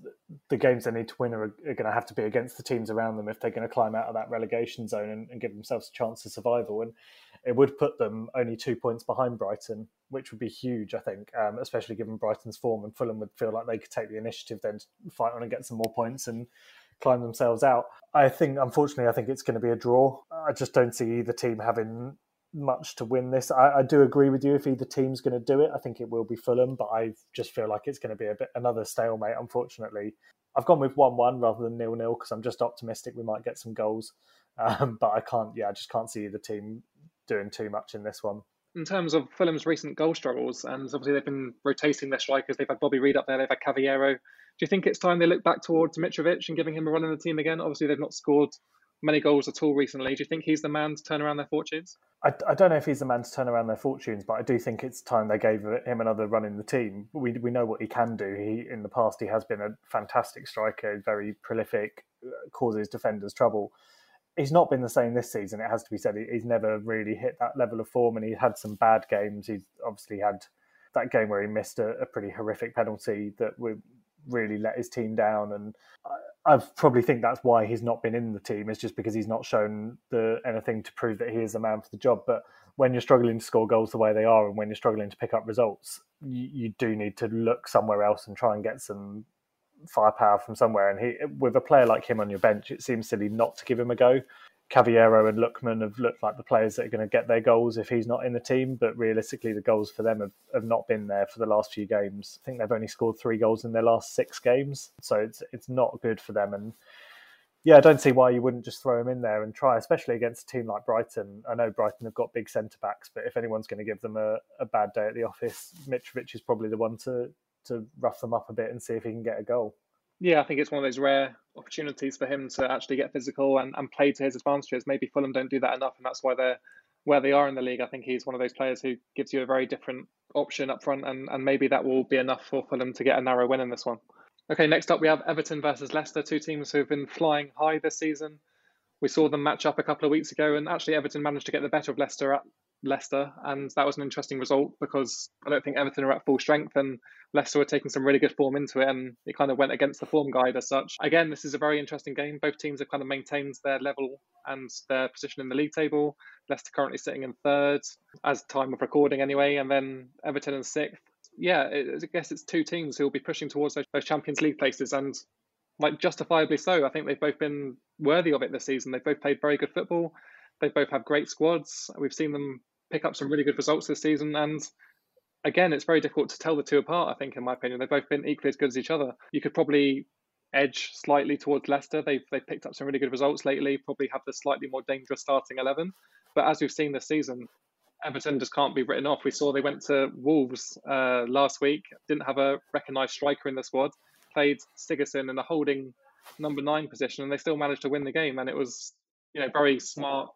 S3: the games they need to win are, are, going to have to be against the teams around them if they're going to climb out of that relegation zone and, and, give themselves a chance of survival. And it would put them only two points behind Brighton which would be huge I think um, especially given Brighton's form and Fulham would feel like they could take the initiative then fight on and get some more points and climb themselves out. I think unfortunately I think it's going to be a draw. I just don't see either team having much to win this. I, I, do agree with you. If either team's going to do it, I think it will be Fulham. But I just feel like it's going to be a bit another stalemate. Unfortunately, I've gone with one-one rather than nil-nil because I'm just optimistic we might get some goals. Um, but I can't. Yeah, I just can't see the team doing too much in this one.
S2: In terms of Fulham's recent goal struggles, and obviously they've been rotating their strikers. They've had Bobby Reid up there. They've had Cavaleiro. Do you think it's time they look back towards Mitrovic and giving him a run in the team again? Obviously, they've not scored many goals at all recently. Do you think he's the man to turn around their fortunes?
S3: I, I, don't know if he's the man to turn around their fortunes, but I do think it's time they gave him another run in the team. We we know what he can do. He in the past he has been a fantastic striker, very prolific, causes defenders trouble. He's not been the same this season. It has to be said. He's never really hit that level of form, and he had some bad games. He's obviously had that game where he missed a, a pretty horrific penalty that would really let his team down, and I probably think that's why he's not been in the team is just because he's not shown the anything to prove that he is the man for the job. But when you're struggling to score goals the way they are, and when you're struggling to pick up results, you, you do need to look somewhere else and try and get some firepower from somewhere. And he, with a player like him on your bench, it seems silly not to give him a go. Cavaleiro and Lookman have looked like the players that are going to get their goals if he's not in the team, but realistically, the goals for them have, have not been there for the last few games. I think they've only scored three goals in their last six games, so it's it's not good for them. And yeah, I don't see why you wouldn't just throw him in there and try, especially against a team like Brighton. I know Brighton have got big centre backs, but if anyone's going to give them a, a bad day at the office, Mitrovic is probably the one to to rough them up a bit and see if he can get a goal.
S2: Yeah, I think it's one of those rare opportunities for him to actually get physical and, and play to his advantages. Maybe Fulham don't do that enough, and that's why they're where they are in the league. I think he's one of those players who gives you a very different option up front, and, and maybe that will be enough for Fulham to get a narrow win in this one. Okay, next up we have Everton versus Leicester, two teams who have been flying high this season. We saw them match up a couple of weeks ago, and actually Everton managed to get the better of Leicester at Leicester, and that was an interesting result because I don't think Everton are at full strength, and Leicester were taking some really good form into it, and it kind of went against the form guide as such. Again, this is a very interesting game. Both teams have kind of maintained their level and their position in the league table. Leicester currently sitting in third, as time of recording anyway, and then Everton in sixth. Yeah, I guess it's two teams who will be pushing towards those, those Champions League places, and like justifiably so. I think they've both been worthy of it this season. They've both played very good football. They both have great squads. We've seen them pick up some really good results this season. And again, it's very difficult to tell the two apart. I think, in my opinion, they've both been equally as good as each other. You could probably edge slightly towards Leicester. They've they've picked up some really good results lately. Probably have the slightly more dangerous starting eleven. But as we've seen this season, Everton just can't be written off. We saw they went to Wolves uh, last week, didn't have a recognised striker in the squad, played Sigurdsson in the holding number nine position, and they still managed to win the game. And it was, you know, very smart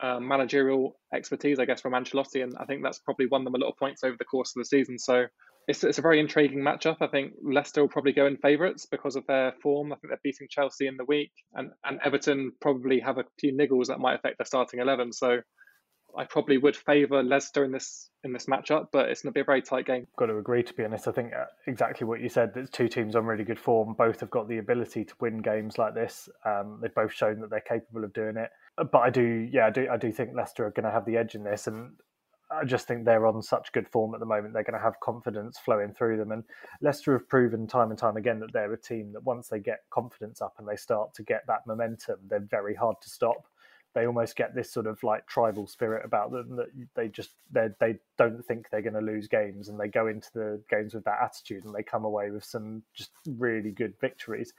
S2: um, managerial expertise, I guess, from Ancelotti, and I think that's probably won them a lot of points over the course of the season. So it's, it's a very intriguing matchup. I think Leicester will probably go in favourites because of their form. I think they're beating Chelsea in the week, and, and Everton probably have a few niggles that might affect their starting eleven. So I probably would favour Leicester in this in this matchup, but it's going to be a very tight game.
S3: Got to agree. To be honest, I think uh, exactly what you said. There's two teams on really good form. Both have got the ability to win games like this. Um, they've both shown that they're capable of doing it. But I do, yeah, I do, I do think Leicester are going to have the edge in this, and I just think they're on such good form at the moment. They're going to have confidence flowing through them. And Leicester have proven time and time again that they're a team that once they get confidence up and they start to get that momentum, they're very hard to stop. They almost get this sort of like tribal spirit about them that they just they they don't think they're going to lose games and they go into the games with that attitude and they come away with some just really good victories.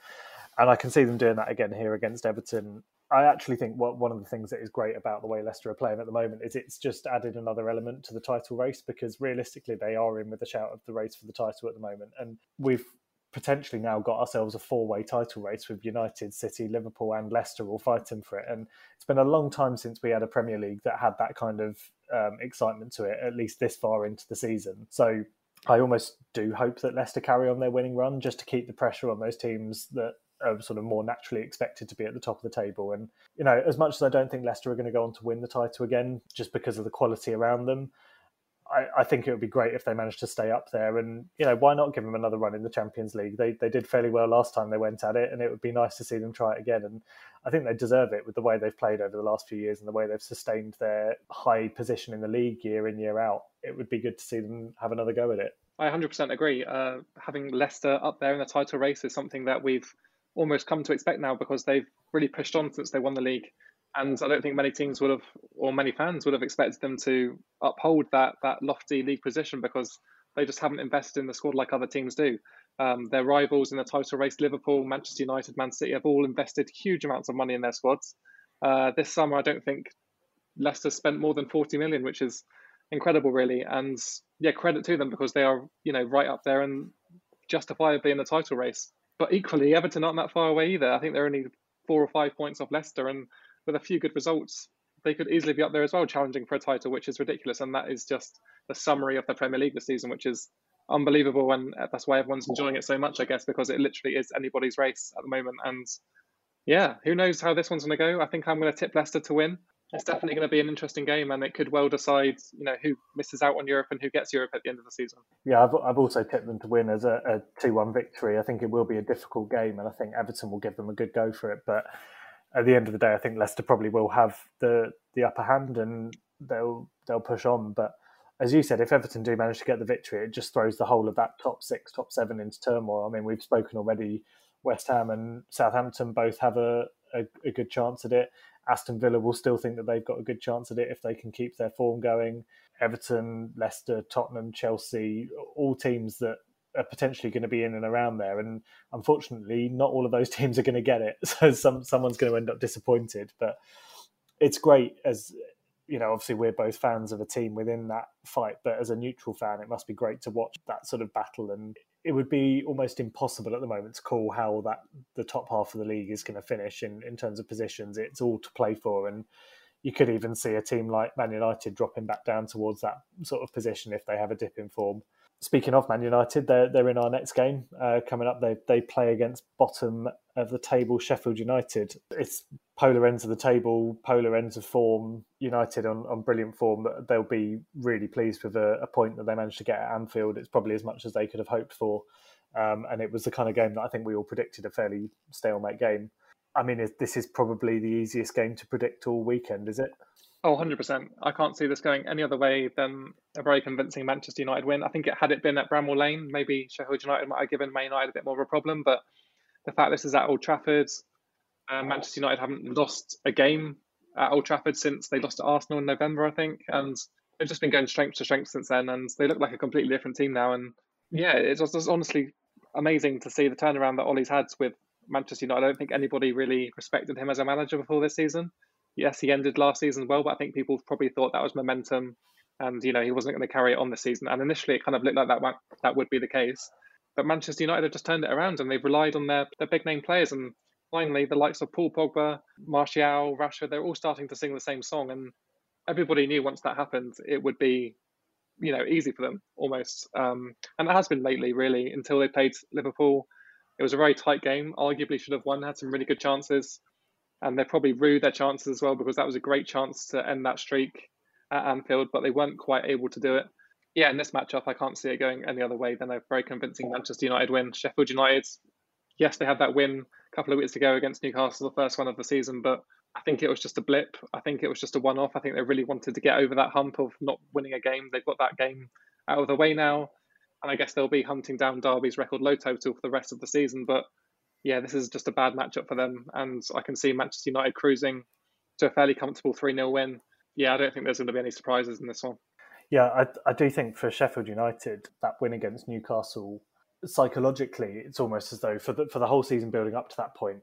S3: And I can see them doing that again here against Everton I actually think what one of the things that is great about the way Leicester are playing at the moment is it's just added another element to the title race because realistically they are in with a shout of the race for the title at the moment, and we've potentially now got ourselves a four-way title race with United, City, Liverpool, and Leicester all fighting for it. And it's been a long time since we had a Premier League that had that kind of um, excitement to it, at least this far into the season. So I almost do hope that Leicester carry on their winning run just to keep the pressure on those teams that are sort of more naturally expected to be at the top of the table. And, you know, as much as I don't think Leicester are going to go on to win the title again, just because of the quality around them, I, I, think it would be great if they managed to stay up there. And, you know, why not give them another run in the Champions League? They, they did fairly well last time they went at it, and it would be nice to see them try it again. And I think they deserve it with the way they've played over the last few years and the way they've sustained their high position in the league year in, year out. It would be good to see them have another go at it.
S2: I 100% agree. Uh, having Leicester up there in the title race is something that we've almost come to expect now because they've really pushed on since they won the league. And I don't think many teams would have, or many fans would have expected them to uphold that that lofty league position because they just haven't invested in the squad like other teams do. Um, their rivals in the title race, Liverpool, Manchester United, Man City, have all invested huge amounts of money in their squads. Uh, this summer, I don't think Leicester spent more than 40 million, which is incredible, really. And yeah, credit to them because they are, you know, right up there and justifiably in the title race. But equally, Everton aren't that far away either. I think they're only four or five points off Leicester, and with a few good results, they could easily be up there as well, challenging for a title, which is ridiculous. And that is just the summary of the Premier League this season, which is unbelievable. And that's why everyone's enjoying it so much, I guess, because it literally is anybody's race at the moment. And yeah, who knows how this one's going to go? I think I'm going to tip Leicester to win it's definitely going to be an interesting game, and it could well decide, you know, who misses out on Europe and who gets Europe at the end of the season.
S3: Yeah, I've, I've also tipped them to win as a, two-one victory. I think it will be a difficult game, and I think Everton will give them a good go for it. But at the end of the day, I think Leicester probably will have the the upper hand, and they'll they'll push on. But as you said, if Everton do manage to get the victory, it just throws the whole of that top six, top seven into turmoil. I mean, we've spoken already. West Ham and Southampton both have a, a, a good chance at it. Aston Villa will still think that they've got a good chance at it if they can keep their form going. Everton, Leicester, Tottenham, Chelsea, all teams that are potentially going to be in and around there. And unfortunately, not all of those teams are going to get it. So some someone's going to end up disappointed. But it's great as you know. Obviously, we're both fans of a team within that fight. But as a neutral fan, it must be great to watch that sort of battle and it would be almost impossible at the moment to call how that the top half of the league is going to finish in, in terms of positions. It's all to play for, and you could even see a team like Man United dropping back down towards that sort of position if they have a dip in form speaking of Man United, they're they're in our next game uh, coming up. They they play against bottom of the table Sheffield United. It's polar ends of the table, polar ends of form. United on, on brilliant form. They'll be really pleased with a, a point that they managed to get at Anfield. It's probably as much as they could have hoped for, um, and it was the kind of game that I think we all predicted a fairly stalemate game. I mean, this is probably the easiest game to predict all weekend, is it?
S2: Oh, 100%. I can't see this going any other way than a very convincing Manchester United win. I think it had it been at Bramall Lane, maybe Sheffield United might have given Man United a bit more of a problem. But the fact this is at Old Trafford, uh, Manchester United haven't lost a game at Old Trafford since they lost to Arsenal in November, I think. And they've just been going strength to strength since then, and they look like a completely different team now. And yeah, it's just, it's honestly amazing to see the turnaround that Ole's had with Manchester United. I don't think anybody really respected him as a manager before this season. Yes, he ended last season well, but I think people probably thought that was momentum, and you know he wasn't going to carry it on this season. And initially, it kind of looked like that that would be the case. But Manchester United have just turned it around, and they've relied on their their big name players. And finally, the likes of Paul Pogba, Martial, Rashford, they're all starting to sing the same song. And everybody knew once that happened, it would be you know easy for them almost um, and it has been lately really until they played liverpool it was a very tight game. Arguably should have won, had some really good chances. And they probably rued their chances as well because that was a great chance to end that streak at Anfield, but they weren't quite able to do it. Yeah, in this matchup, I can't see it going any other way than a very convincing Manchester United win. Sheffield United, yes, they had that win a couple of weeks ago against Newcastle, the first one of the season, but I think it was just a blip. I think it was just a one off. I think they really wanted to get over that hump of not winning a game. They've got that game out of the way now and I guess they'll be hunting down Derby's record low total for the rest of the season. But yeah, this is just a bad matchup for them, and I can see Manchester United cruising to a fairly comfortable 3 0 win. Yeah, I don't think there's going to be any surprises in this one.
S3: Yeah, I, I do think for Sheffield United, that win against Newcastle, psychologically, it's almost as though for the, for the whole season building up to that point,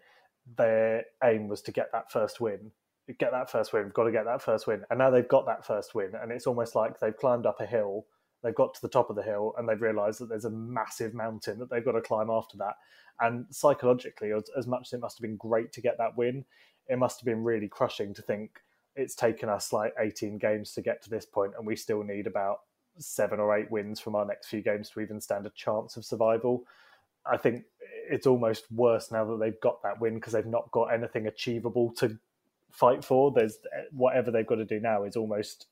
S3: their aim was to get that first win. Get that first win, we've got to get that first win. And now they've got that first win, and it's almost like they've climbed up a hill they've got to the top of the hill and they've realised that there's a massive mountain that they've got to climb after that. And psychologically, as, as much as it must have been great to get that win, it must have been really crushing to think it's taken us like 18 games to get to this point and we still need about seven or eight wins from our next few games to even stand a chance of survival. I think it's almost worse now that they've got that win because they've not got anything achievable to fight for. There's eh, whatever they've got to do now is almost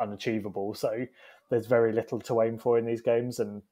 S3: unachievable. So there's very little to aim for in these games, and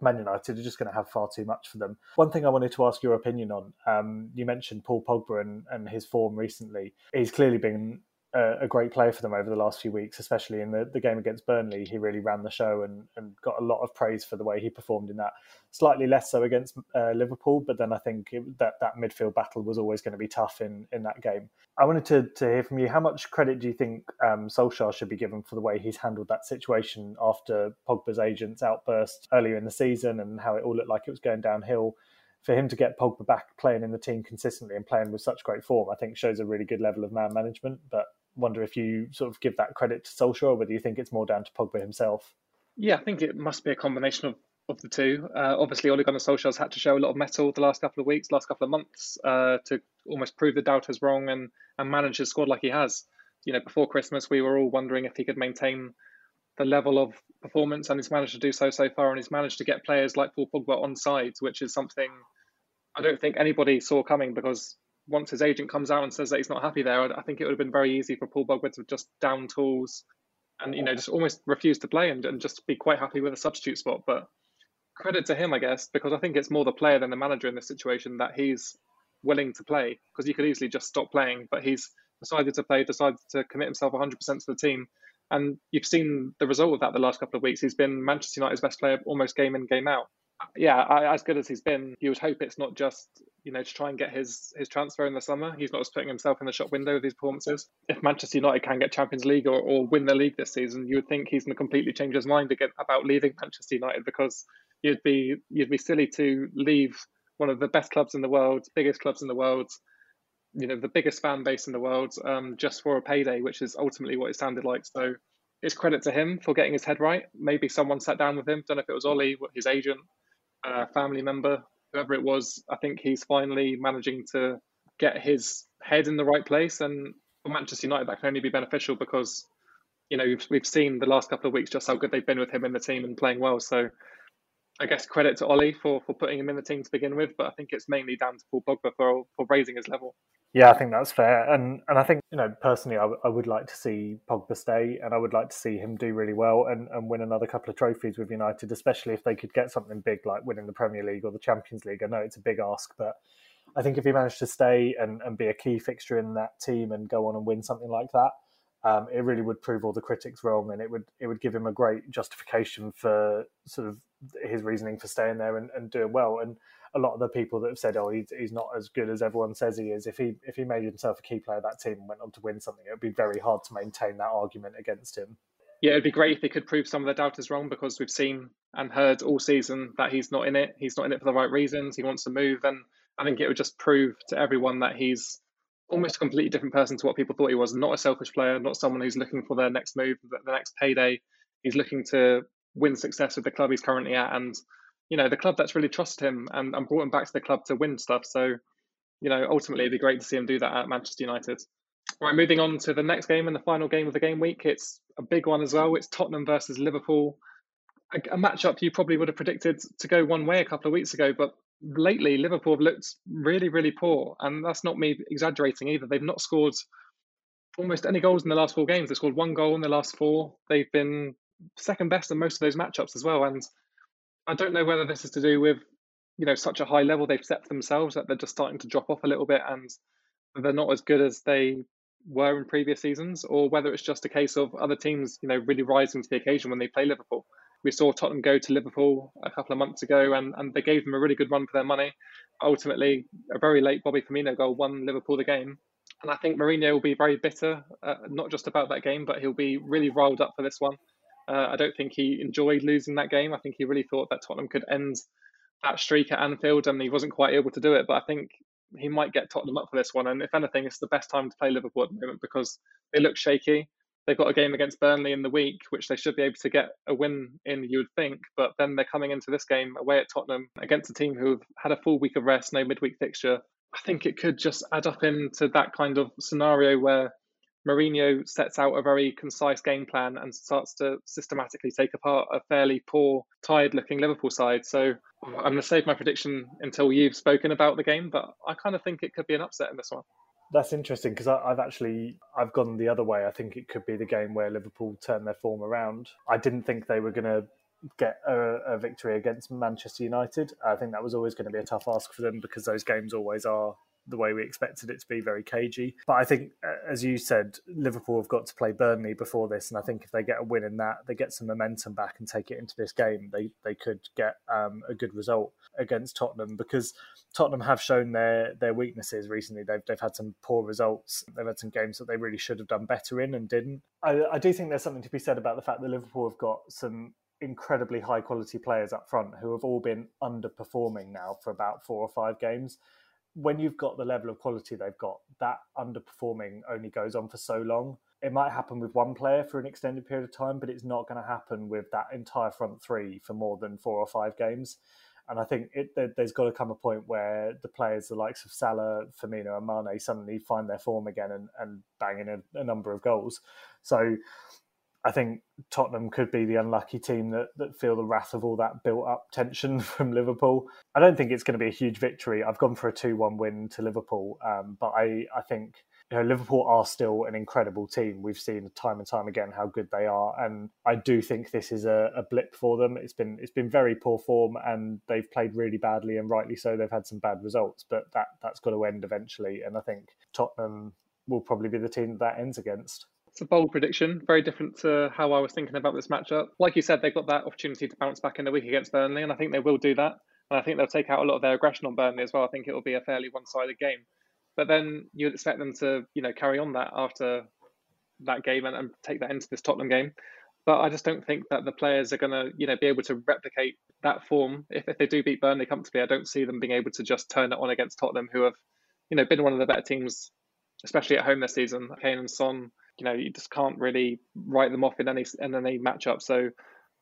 S3: Man United are just going to have far too much for them. One thing I wanted to ask your opinion on um, you mentioned Paul Pogba and, and his form recently. He's clearly been a, a, great player for them over the last few weeks, especially in the, the game against Burnley. He really ran the show and, and got a lot of praise for the way he performed in that. Slightly less so against uh, Liverpool, but then I think it, that that midfield battle was always going to be tough in, in that game. I wanted to, to hear from you. How much credit do you think um, Solskjaer should be given for the way he's handled that situation after Pogba's agents outburst earlier in the season and how it all looked like it was going downhill? for him to get Pogba back playing in the team consistently and playing with such great form, I think shows a really good level of man management. But wonder if you sort of give that credit to Solskjaer, or whether you think it's more down to Pogba himself.
S2: Yeah, I think it must be a combination of, of the two. Uh, obviously, Ole Gunnar Solskjaer's had to show a lot of mettle the last couple of weeks, last couple of months, uh, to almost prove the doubters wrong and, and manage his squad like he has. You know, before Christmas, we were all wondering if he could maintain the level of performance, and he's managed to do so so far. And he's managed to get players like Paul Pogba on sides, which is something I don't think anybody saw coming because once his agent comes out and says that he's not happy there, I think it would have been very easy for Paul Pogba to just down tools and you know just almost refuse to play and, and just be quite happy with a substitute spot. But credit to him, I guess, because I think it's more the player than the manager in this situation that he's willing to play because he could easily just stop playing, but he's decided to play, decided to commit himself 100% to the team. And you've seen the result of that the last couple of weeks. He's been Manchester United's best player almost game in, game out yeah, I, as good as he's been, you would hope it's not just you know to try and get his his transfer in the summer. He's not just putting himself in the shop window with these performances. If Manchester United can get Champions League or, or win the league this season, you would think he's going to completely change his mind again about leaving Manchester United because you'd be you'd be silly to leave one of the best clubs in the world, biggest clubs in the world, you know, the biggest fan base in the world, um, just for a payday, which is ultimately what it sounded like. So it's credit to him for getting his head right. Maybe someone sat down with him. Don't know if it was Ole, his agent, uh, family member, whoever it was, I think he's finally managing to get his head in the right place. And for Manchester United, that can only be beneficial because, you know, we've, we've seen the last couple of weeks just how good they've been with him in the team and playing well. So I guess credit to Ole for, for putting him in the team to begin with, but I think it's mainly down to Paul Pogba for, for raising his level.
S3: Yeah, I think that's fair, and and I think you know personally, I, w- I would like to see Pogba stay, and I would like to see him do really well and, and win another couple of trophies with United, especially if they could get something big like winning the Premier League or the Champions League. I know it's a big ask, but I think if he managed to stay and, and be a key fixture in that team and go on and win something like that, um, it really would prove all the critics wrong, and it would it would give him a great justification for sort of his reasoning for staying there and, and doing well. And a lot of the people that have said, "Oh, he's, he's not as good as everyone says he is," if he if he made himself a key player of that team and went on to win something, it would be very hard to maintain that argument against him.
S2: Yeah, it'd be great if he could prove some of the doubters wrong because we've seen and heard all season that he's not in it. He's not in it for the right reasons. He wants to move, and I think it would just prove to everyone that he's almost a completely different person to what people thought he was. Not a selfish player, not someone who's looking for their next move, the next payday. He's looking to win success with the club he's currently at, and you know the club that's really trusted him and, and brought him back to the club to win stuff. So, you know, ultimately it'd be great to see him do that at Manchester United. Right, moving on to the next game and the final game of the game week. It's a big one as well. It's Tottenham versus Liverpool. A, a matchup you probably would have predicted to go one way a couple of weeks ago, but lately Liverpool have looked really, really poor. And that's not me exaggerating either. They've not scored almost any goals in the last four games. They've scored one goal in the last four. They've been second best in most of those matchups as well. And I don't know whether this is to do with, you know, such a high level they've set for themselves that they're just starting to drop off a little bit and they're not as good as they were in previous seasons, or whether it's just a case of other teams, you know, really rising to the occasion when they play Liverpool. We saw Tottenham go to Liverpool a couple of months ago, and, and they gave them a really good run for their money. Ultimately, a very late Bobby Firmino goal won Liverpool the game. And I think Mourinho will be very bitter, uh, not just about that game, but he'll be really riled up for this one. Uh, I don't think he enjoyed losing that game. I think he really thought that Tottenham could end that streak at Anfield, and he wasn't quite able to do it. But I think he might get Tottenham up for this one. And if anything, it's the best time to play Liverpool at the moment because they look shaky. They've got a game against Burnley in the week, which they should be able to get a win in, you would think. But then they're coming into this game away at Tottenham against a team who've had a full week of rest, no midweek fixture. I think it could just add up into that kind of scenario where Mourinho sets out a very concise game plan and starts to systematically take apart a fairly poor, tired looking Liverpool side. So I'm going to save my prediction until you've spoken about the game, but I kind of think it could be an upset in this one.
S3: That's interesting because I've actually I've gone the other way. I think it could be the game where Liverpool turn their form around. I didn't think they were going to get a, a, victory against Manchester United. I think that was always going to be a tough ask for them because those games always are the way we expected it to be, very cagey. But I think, uh, as you said, Liverpool have got to play Burnley before this, and I think if they get a win in that, they get some momentum back and take it into this game, they they could get um, a good result against Tottenham because Tottenham have shown their their weaknesses recently. They've they've had some poor results. They've had some games that they really should have done better in and didn't. I, I do think there's something to be said about the fact that Liverpool have got some incredibly high quality players up front who have all been underperforming now for about four or five games when you've got the level of quality they've got, that underperforming only goes on for so long. It might happen with one player for an extended period of time, but it's not going to happen with that entire front three for more than four or five games. And I think it, there's got to come a point where the players, the likes of Salah, Firmino, and Mane, suddenly find their form again and, and bang in a, a number of goals. So I think Tottenham could be the unlucky team that, that feel the wrath of all that built up tension from Liverpool. I don't think it's going to be a huge victory. I've gone for a 2 1 win to Liverpool, um, but I, I think you know, Liverpool are still an incredible team. We've seen time and time again how good they are, and I do think this is a, a, blip for them. It's been it's been very poor form, and they've played really badly, and rightly so. They've had some bad results, but that that's got to end eventually. And I think Tottenham will probably be the team that, that ends against.
S2: It's a bold prediction, very different to how I was thinking about this matchup. Like you said, they've got that opportunity to bounce back in the week against Burnley, and I think they will do that. And I think they'll take out a lot of their aggression on Burnley as well. I think it will be a fairly one-sided game. But then you'd expect them to, you know, carry on that after that game and, and take that into this Tottenham game. But I just don't think that the players are going to, you know, be able to replicate that form. If, if they do beat Burnley comfortably, I don't see them being able to just turn it on against Tottenham, who have, you know, been one of the better teams, especially at home this season. Kane and Son you know you just can't really write them off in any in any matchup. So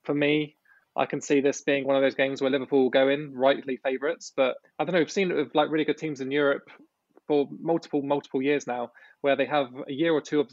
S2: for me, I can see this being one of those games where Liverpool go in rightly favourites. But I don't know. We've seen it with like really good teams in Europe for multiple multiple years now, where they have a year or two of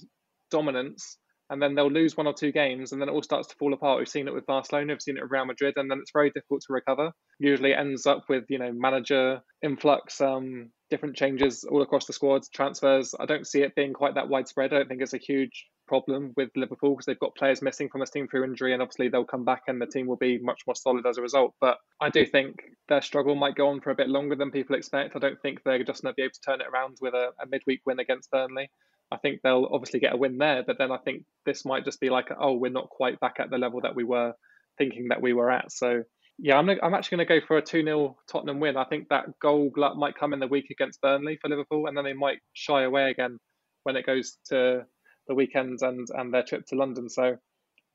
S2: dominance. And then they'll lose one or two games, and then it all starts to fall apart. We've seen it with Barcelona, we've seen it with Real Madrid, and then it's very difficult to recover. Usually, it ends up with you know manager influx, um, different changes all across the squads, transfers. I don't see it being quite that widespread. I don't think it's a huge problem with Liverpool because they've got players missing from this team through injury, and obviously they'll come back and the team will be much more solid as a result. But I do think their struggle might go on for a bit longer than people expect. I don't think they're just going to be able to turn it around with a, a midweek win against Burnley. I think they'll obviously get a win there, but then I think this might just be like, oh, we're not quite back at the level that we were thinking that we were at. So yeah, I'm, I'm actually going to go for a 2 0 Tottenham win. I think that goal glut might come in the week against Burnley for Liverpool, and then they might shy away again when it goes to the weekends and, and their trip to London. So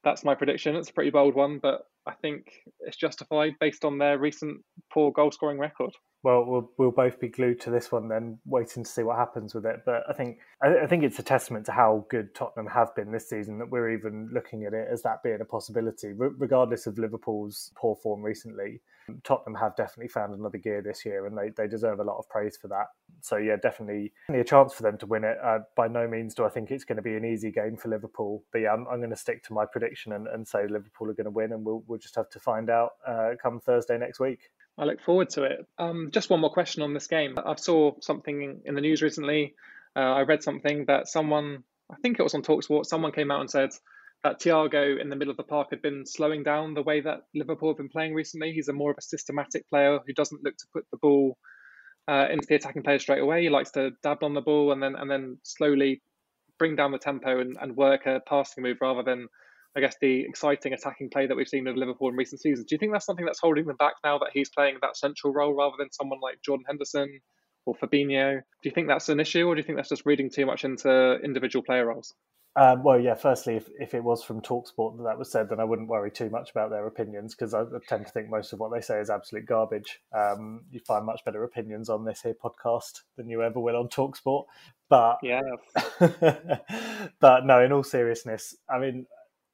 S2: that's my prediction. It's a pretty bold one, but I think it's justified based on their recent poor goal scoring record.
S3: Well, we'll we'll both be glued to this one then, waiting to see what happens with it. But I think I, I, think it's a testament to how good Tottenham have been this season that we're even looking at it as that being a possibility, regardless of Liverpool's poor form recently. Tottenham have definitely found another gear this year, and they, they deserve a lot of praise for that. So yeah, definitely, definitely a chance for them to win it. Uh, by no means do I think it's going to be an easy game for Liverpool, but yeah, I'm, I'm going to stick to my prediction and, and say Liverpool are going to win, and we'll we'll just have to find out uh, come Thursday next week.
S2: I look forward to it. Um, just one more question on this game. I saw something in the news recently. Uh, I read something that someone, I think it was on Talksport, someone came out and said that Thiago in the middle of the park had been slowing down the way that Liverpool have been playing recently. He's a more of a systematic player who doesn't look to put the ball uh, into the attacking player straight away. He likes to dab on the ball and then and then slowly bring down the tempo and, and work a passing move rather than I guess the exciting attacking play that we've seen with Liverpool in recent seasons. Do you think that's something that's holding them back now that he's playing that central role rather than someone like Jordan Henderson or Fabinho? Do you think that's an issue, or do you think that's just reading too much into individual player roles?
S3: Um, well, yeah. Firstly, if, if it was from Talksport that that was said, then I wouldn't worry too much about their opinions because I tend to think most of what they say is absolute garbage. Um, you find much better opinions on this here podcast than you ever will on Talksport. But
S2: yeah,
S3: but no. In all seriousness, I mean,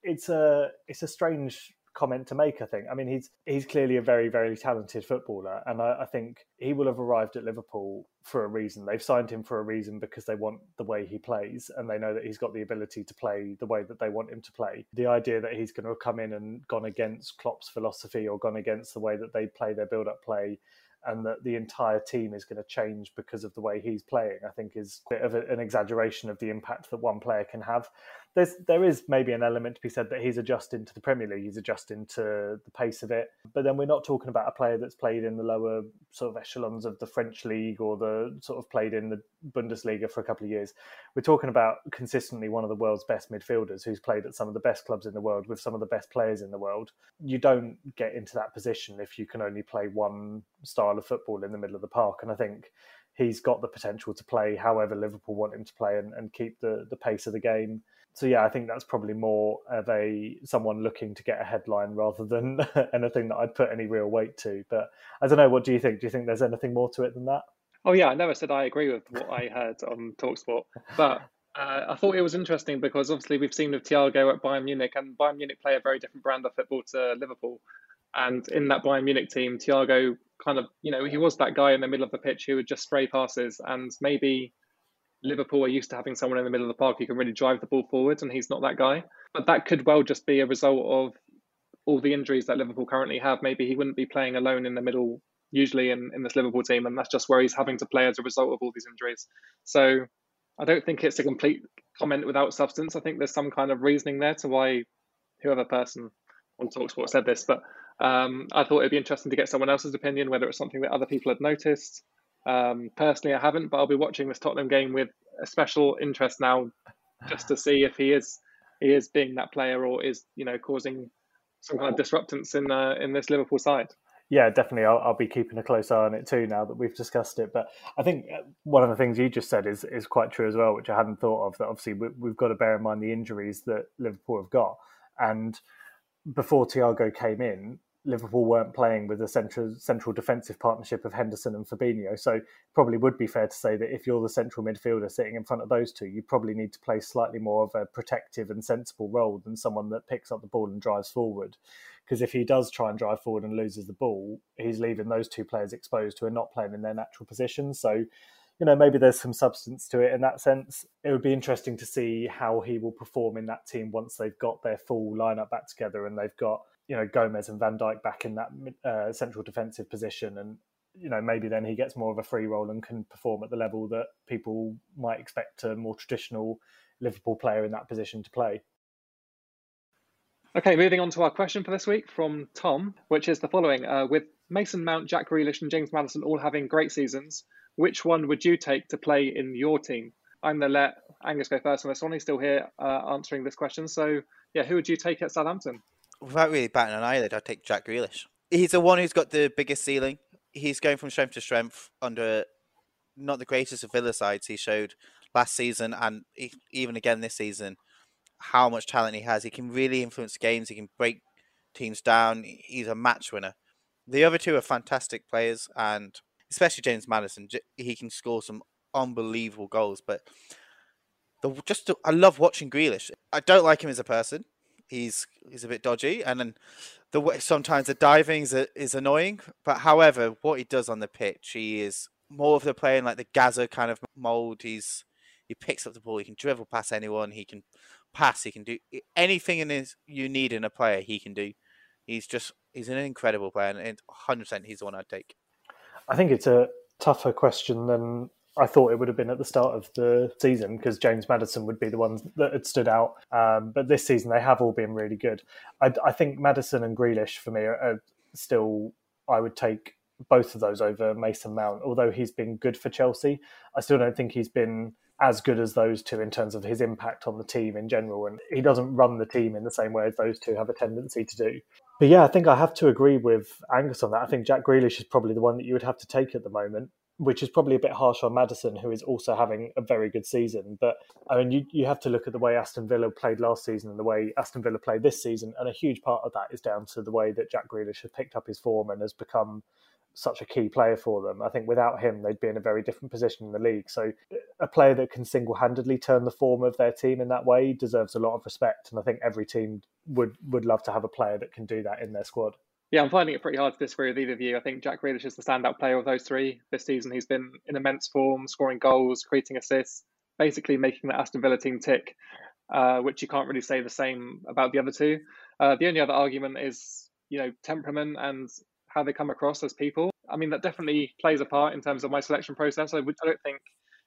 S3: it's a it's a strange comment to make. I think. I mean, he's he's clearly a very very talented footballer, and I, I, think he will have arrived at Liverpool for a reason. They've signed him for a reason because they want the way he plays, and they know that he's got the ability to play the way that they want him to play. The idea that he's going to come in and gone against Klopp's philosophy or gone against the way that they play their build up play and that the entire team is going to change because of the way he's playing, I think is a bit of an exaggeration of the impact that one player can have there's there is maybe an element to be said that he's adjusting to the Premier League, he's adjusting to the pace of it. But then we're not talking about a player that's played in the lower sort of echelons of the French league or the sort of played in the Bundesliga for a couple of years. We're talking about consistently one of the world's best midfielders who's played at some of the best clubs in the world with some of the best players in the world. You don't get into that position if you can only play one style of football in the middle of the park. And I think he's got the potential to play however Liverpool want him to play and, and keep the, the pace of the game so yeah, I think that's probably more of a someone looking to get a headline rather than anything that I'd put any real weight to. But I don't know. What do you think? Do you think there's anything more to it than that?
S2: Oh yeah, I never said I agree with what I heard on Talksport, but uh, I thought it was interesting because obviously we've seen with Thiago at Bayern Munich, and Bayern Munich play a very different brand of football to Liverpool. And in that Bayern Munich team, Thiago kind of, you know, he was that guy in the middle of the pitch who would just spray passes, and maybe Liverpool are used to having someone in the middle of the park who can really drive the ball forward, and he's not that guy. But that could well just be a result of all the injuries that Liverpool currently have. Maybe he wouldn't be playing alone in the middle usually in, in this Liverpool team, and that's just where he's having to play as a result of all these injuries. So I don't think it's a complete comment without substance. I think there's some kind of reasoning there to why whoever person on Talksport said this, but um, I thought it'd be interesting to get someone else's opinion, whether it's something that other people had noticed, um, personally, I haven't, but I'll be watching this Tottenham game with a special interest now, just to see if he is he is being that player or is you know causing some kind of disruptance in uh, in this Liverpool side.
S3: Yeah, definitely. I'll, I'll, be keeping a close eye on it too now that we've discussed it. But I think uh, one of the things you just said is is quite true as well, which I hadn't thought of. That obviously we, we've got to bear in mind the injuries that Liverpool have got, and before Thiago came in, Liverpool weren't playing with a central central defensive partnership of Henderson and Fabinho. So probably would be fair to say that if you're the central midfielder sitting in front of those two, you probably need to play slightly more of a protective and sensible role than someone that picks up the ball and drives forward. Because if he does try and drive forward and loses the ball, he's leaving those two players exposed who are not playing in their natural position. So you know, maybe there's some substance to it in that sense. It would be interesting to see how he will perform in that team once they've got their full lineup back together and they've got you know Gomez and Van Dijk back in that uh, central defensive position, and you know maybe then he gets more of a free role and can perform at the level that people might expect a more traditional Liverpool player in that position to play.
S2: Okay, moving on to our question for this week from Tom, which is the following: uh, With Mason Mount, Jack Grealish, and James Maddison all having great seasons, which one would you take to play in your team? I'm going to let Angus go first on this one. He's still here uh, answering this question. So, yeah, who would you take at Southampton?
S4: Without really batting an eyelid, I'd take Jack Grealish. He's the one who's got the biggest ceiling. He's going from strength to strength under not the greatest of Villa sides he showed last season and even again this season. how much talent he has. He can really influence games. He can break teams down. He's a match winner. The other two are fantastic players, and especially James Maddison. He can score some unbelievable goals. But the just I love watching Grealish. I don't like him as a person. He's he's a bit dodgy, and then the way sometimes the diving is, is annoying. But however, what he does on the pitch, he is more of the player in like the Gazza kind of mold. He's he picks up the ball. He can dribble past anyone. He can pass. He can do anything in his you need in a player. He can do. He's just he's an incredible player, and 100 percent he's the one I'd take.
S3: I think it's a tougher question than I thought it would have been at the start of the season because James Maddison would be the ones that had stood out. Um, but this season they have all been really good. I, I think Maddison and Grealish for me are, are, still. I would take both of those over Mason Mount. Although he's been good for Chelsea, I still don't think he's been as good as those two in terms of his impact on the team in general. And he doesn't run the team in the same way as those two have a tendency to do. But yeah, I think I have to agree with Angus on that. I think Jack Grealish is probably the one that you would have to take at the moment which is probably a bit harsh on Maddison, who is also having a very good season. But I mean, you, you have to look at the way Aston Villa played last season and the way Aston Villa played this season. And a huge part of that is down to the way that Jack Grealish has picked up his form and has become such a key player for them. I think without him, they'd be in a very different position in the league. So a player that can single handedly turn the form of their team in that way deserves a lot of respect. And I think every team would, would love to have a player that can do that in their squad.
S2: Yeah, I'm finding it pretty hard to disagree with either of you. I think Jack Grealish is the standout player of those three this season. He's been in immense form, scoring goals, creating assists, basically making the Aston Villa team tick, uh, which you can't really say the same about the other two. Uh, the only other argument is, you know, temperament and how they come across as people. I mean, that definitely plays a part in terms of my selection process. I, would, I don't think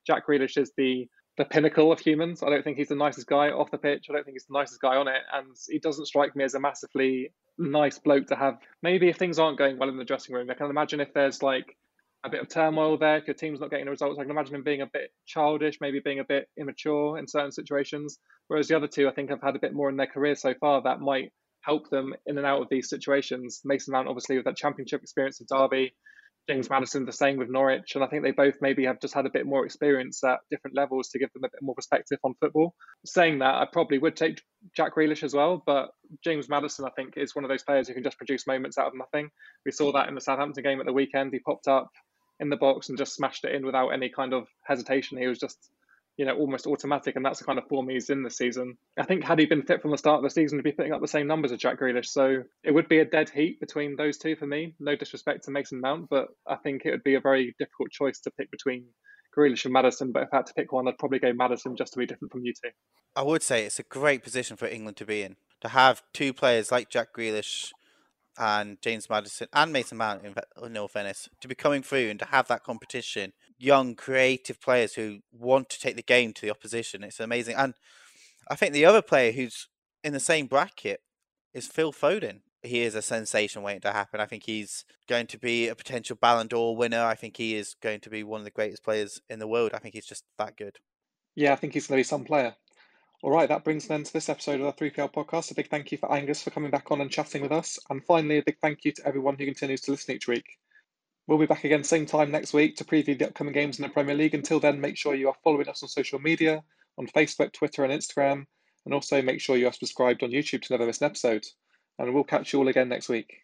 S2: Jack Grealish is the the pinnacle of humans. I don't think he's the nicest guy off the pitch. I don't think he's the nicest guy on it, and he doesn't strike me as a massively nice bloke to have. Maybe if things aren't going well in the dressing room, I can imagine if there's like a bit of turmoil there, if your team's not getting the results, I can imagine him being a bit childish, maybe being a bit immature in certain situations. Whereas the other two, I think, have had a bit more in their career so far that might help them in and out of these situations. Mason Mount, obviously, with that championship experience of Derby, James Maddison the same with Norwich, and I think they both maybe have just had a bit more experience at different levels to give them a bit more perspective on football. Saying that, I probably would take Jack Grealish as well, but James Maddison, I think, is one of those players who can just produce moments out of nothing. We saw that in the Southampton game at the weekend. He popped up in the box and just smashed it in without any kind of hesitation. He was just you know, almost automatic, and that's the kind of form he's in this season. I think had he been fit from the start of the season, he'd be putting up the same numbers as Jack Grealish. So it would be a dead heat between those two for me. No disrespect to Mason Mount, but I think it would be a very difficult choice to pick between Grealish and Maddison. But if I had to pick one, I'd probably go Maddison just to be different from you two.
S4: I would say it's a great position for England to be in. To have two players like Jack Grealish and James Maddison and Mason Mount, in no fairness, to be coming through and to have that competition young, creative players who want to take the game to the opposition. It's amazing. And I think the other player who's in the same bracket is Phil Foden. He is a sensation waiting to happen. I think he's going to be a potential Ballon d'Or winner. I think he is going to be one of the greatest players in the world. I think he's just that good.
S2: Yeah, I think he's going to be some player. All right, that brings an end to this episode of the 3PL podcast. A big thank you for Angus for coming back on and chatting with us. And finally, a big thank you to everyone who continues to listen each week. We'll be back again same time next week to preview the upcoming games in the Premier League. Until then, make sure you are following us on social media on Facebook, Twitter, and Instagram. And also make sure you are subscribed on YouTube to never miss an episode. And we'll catch you all again next week.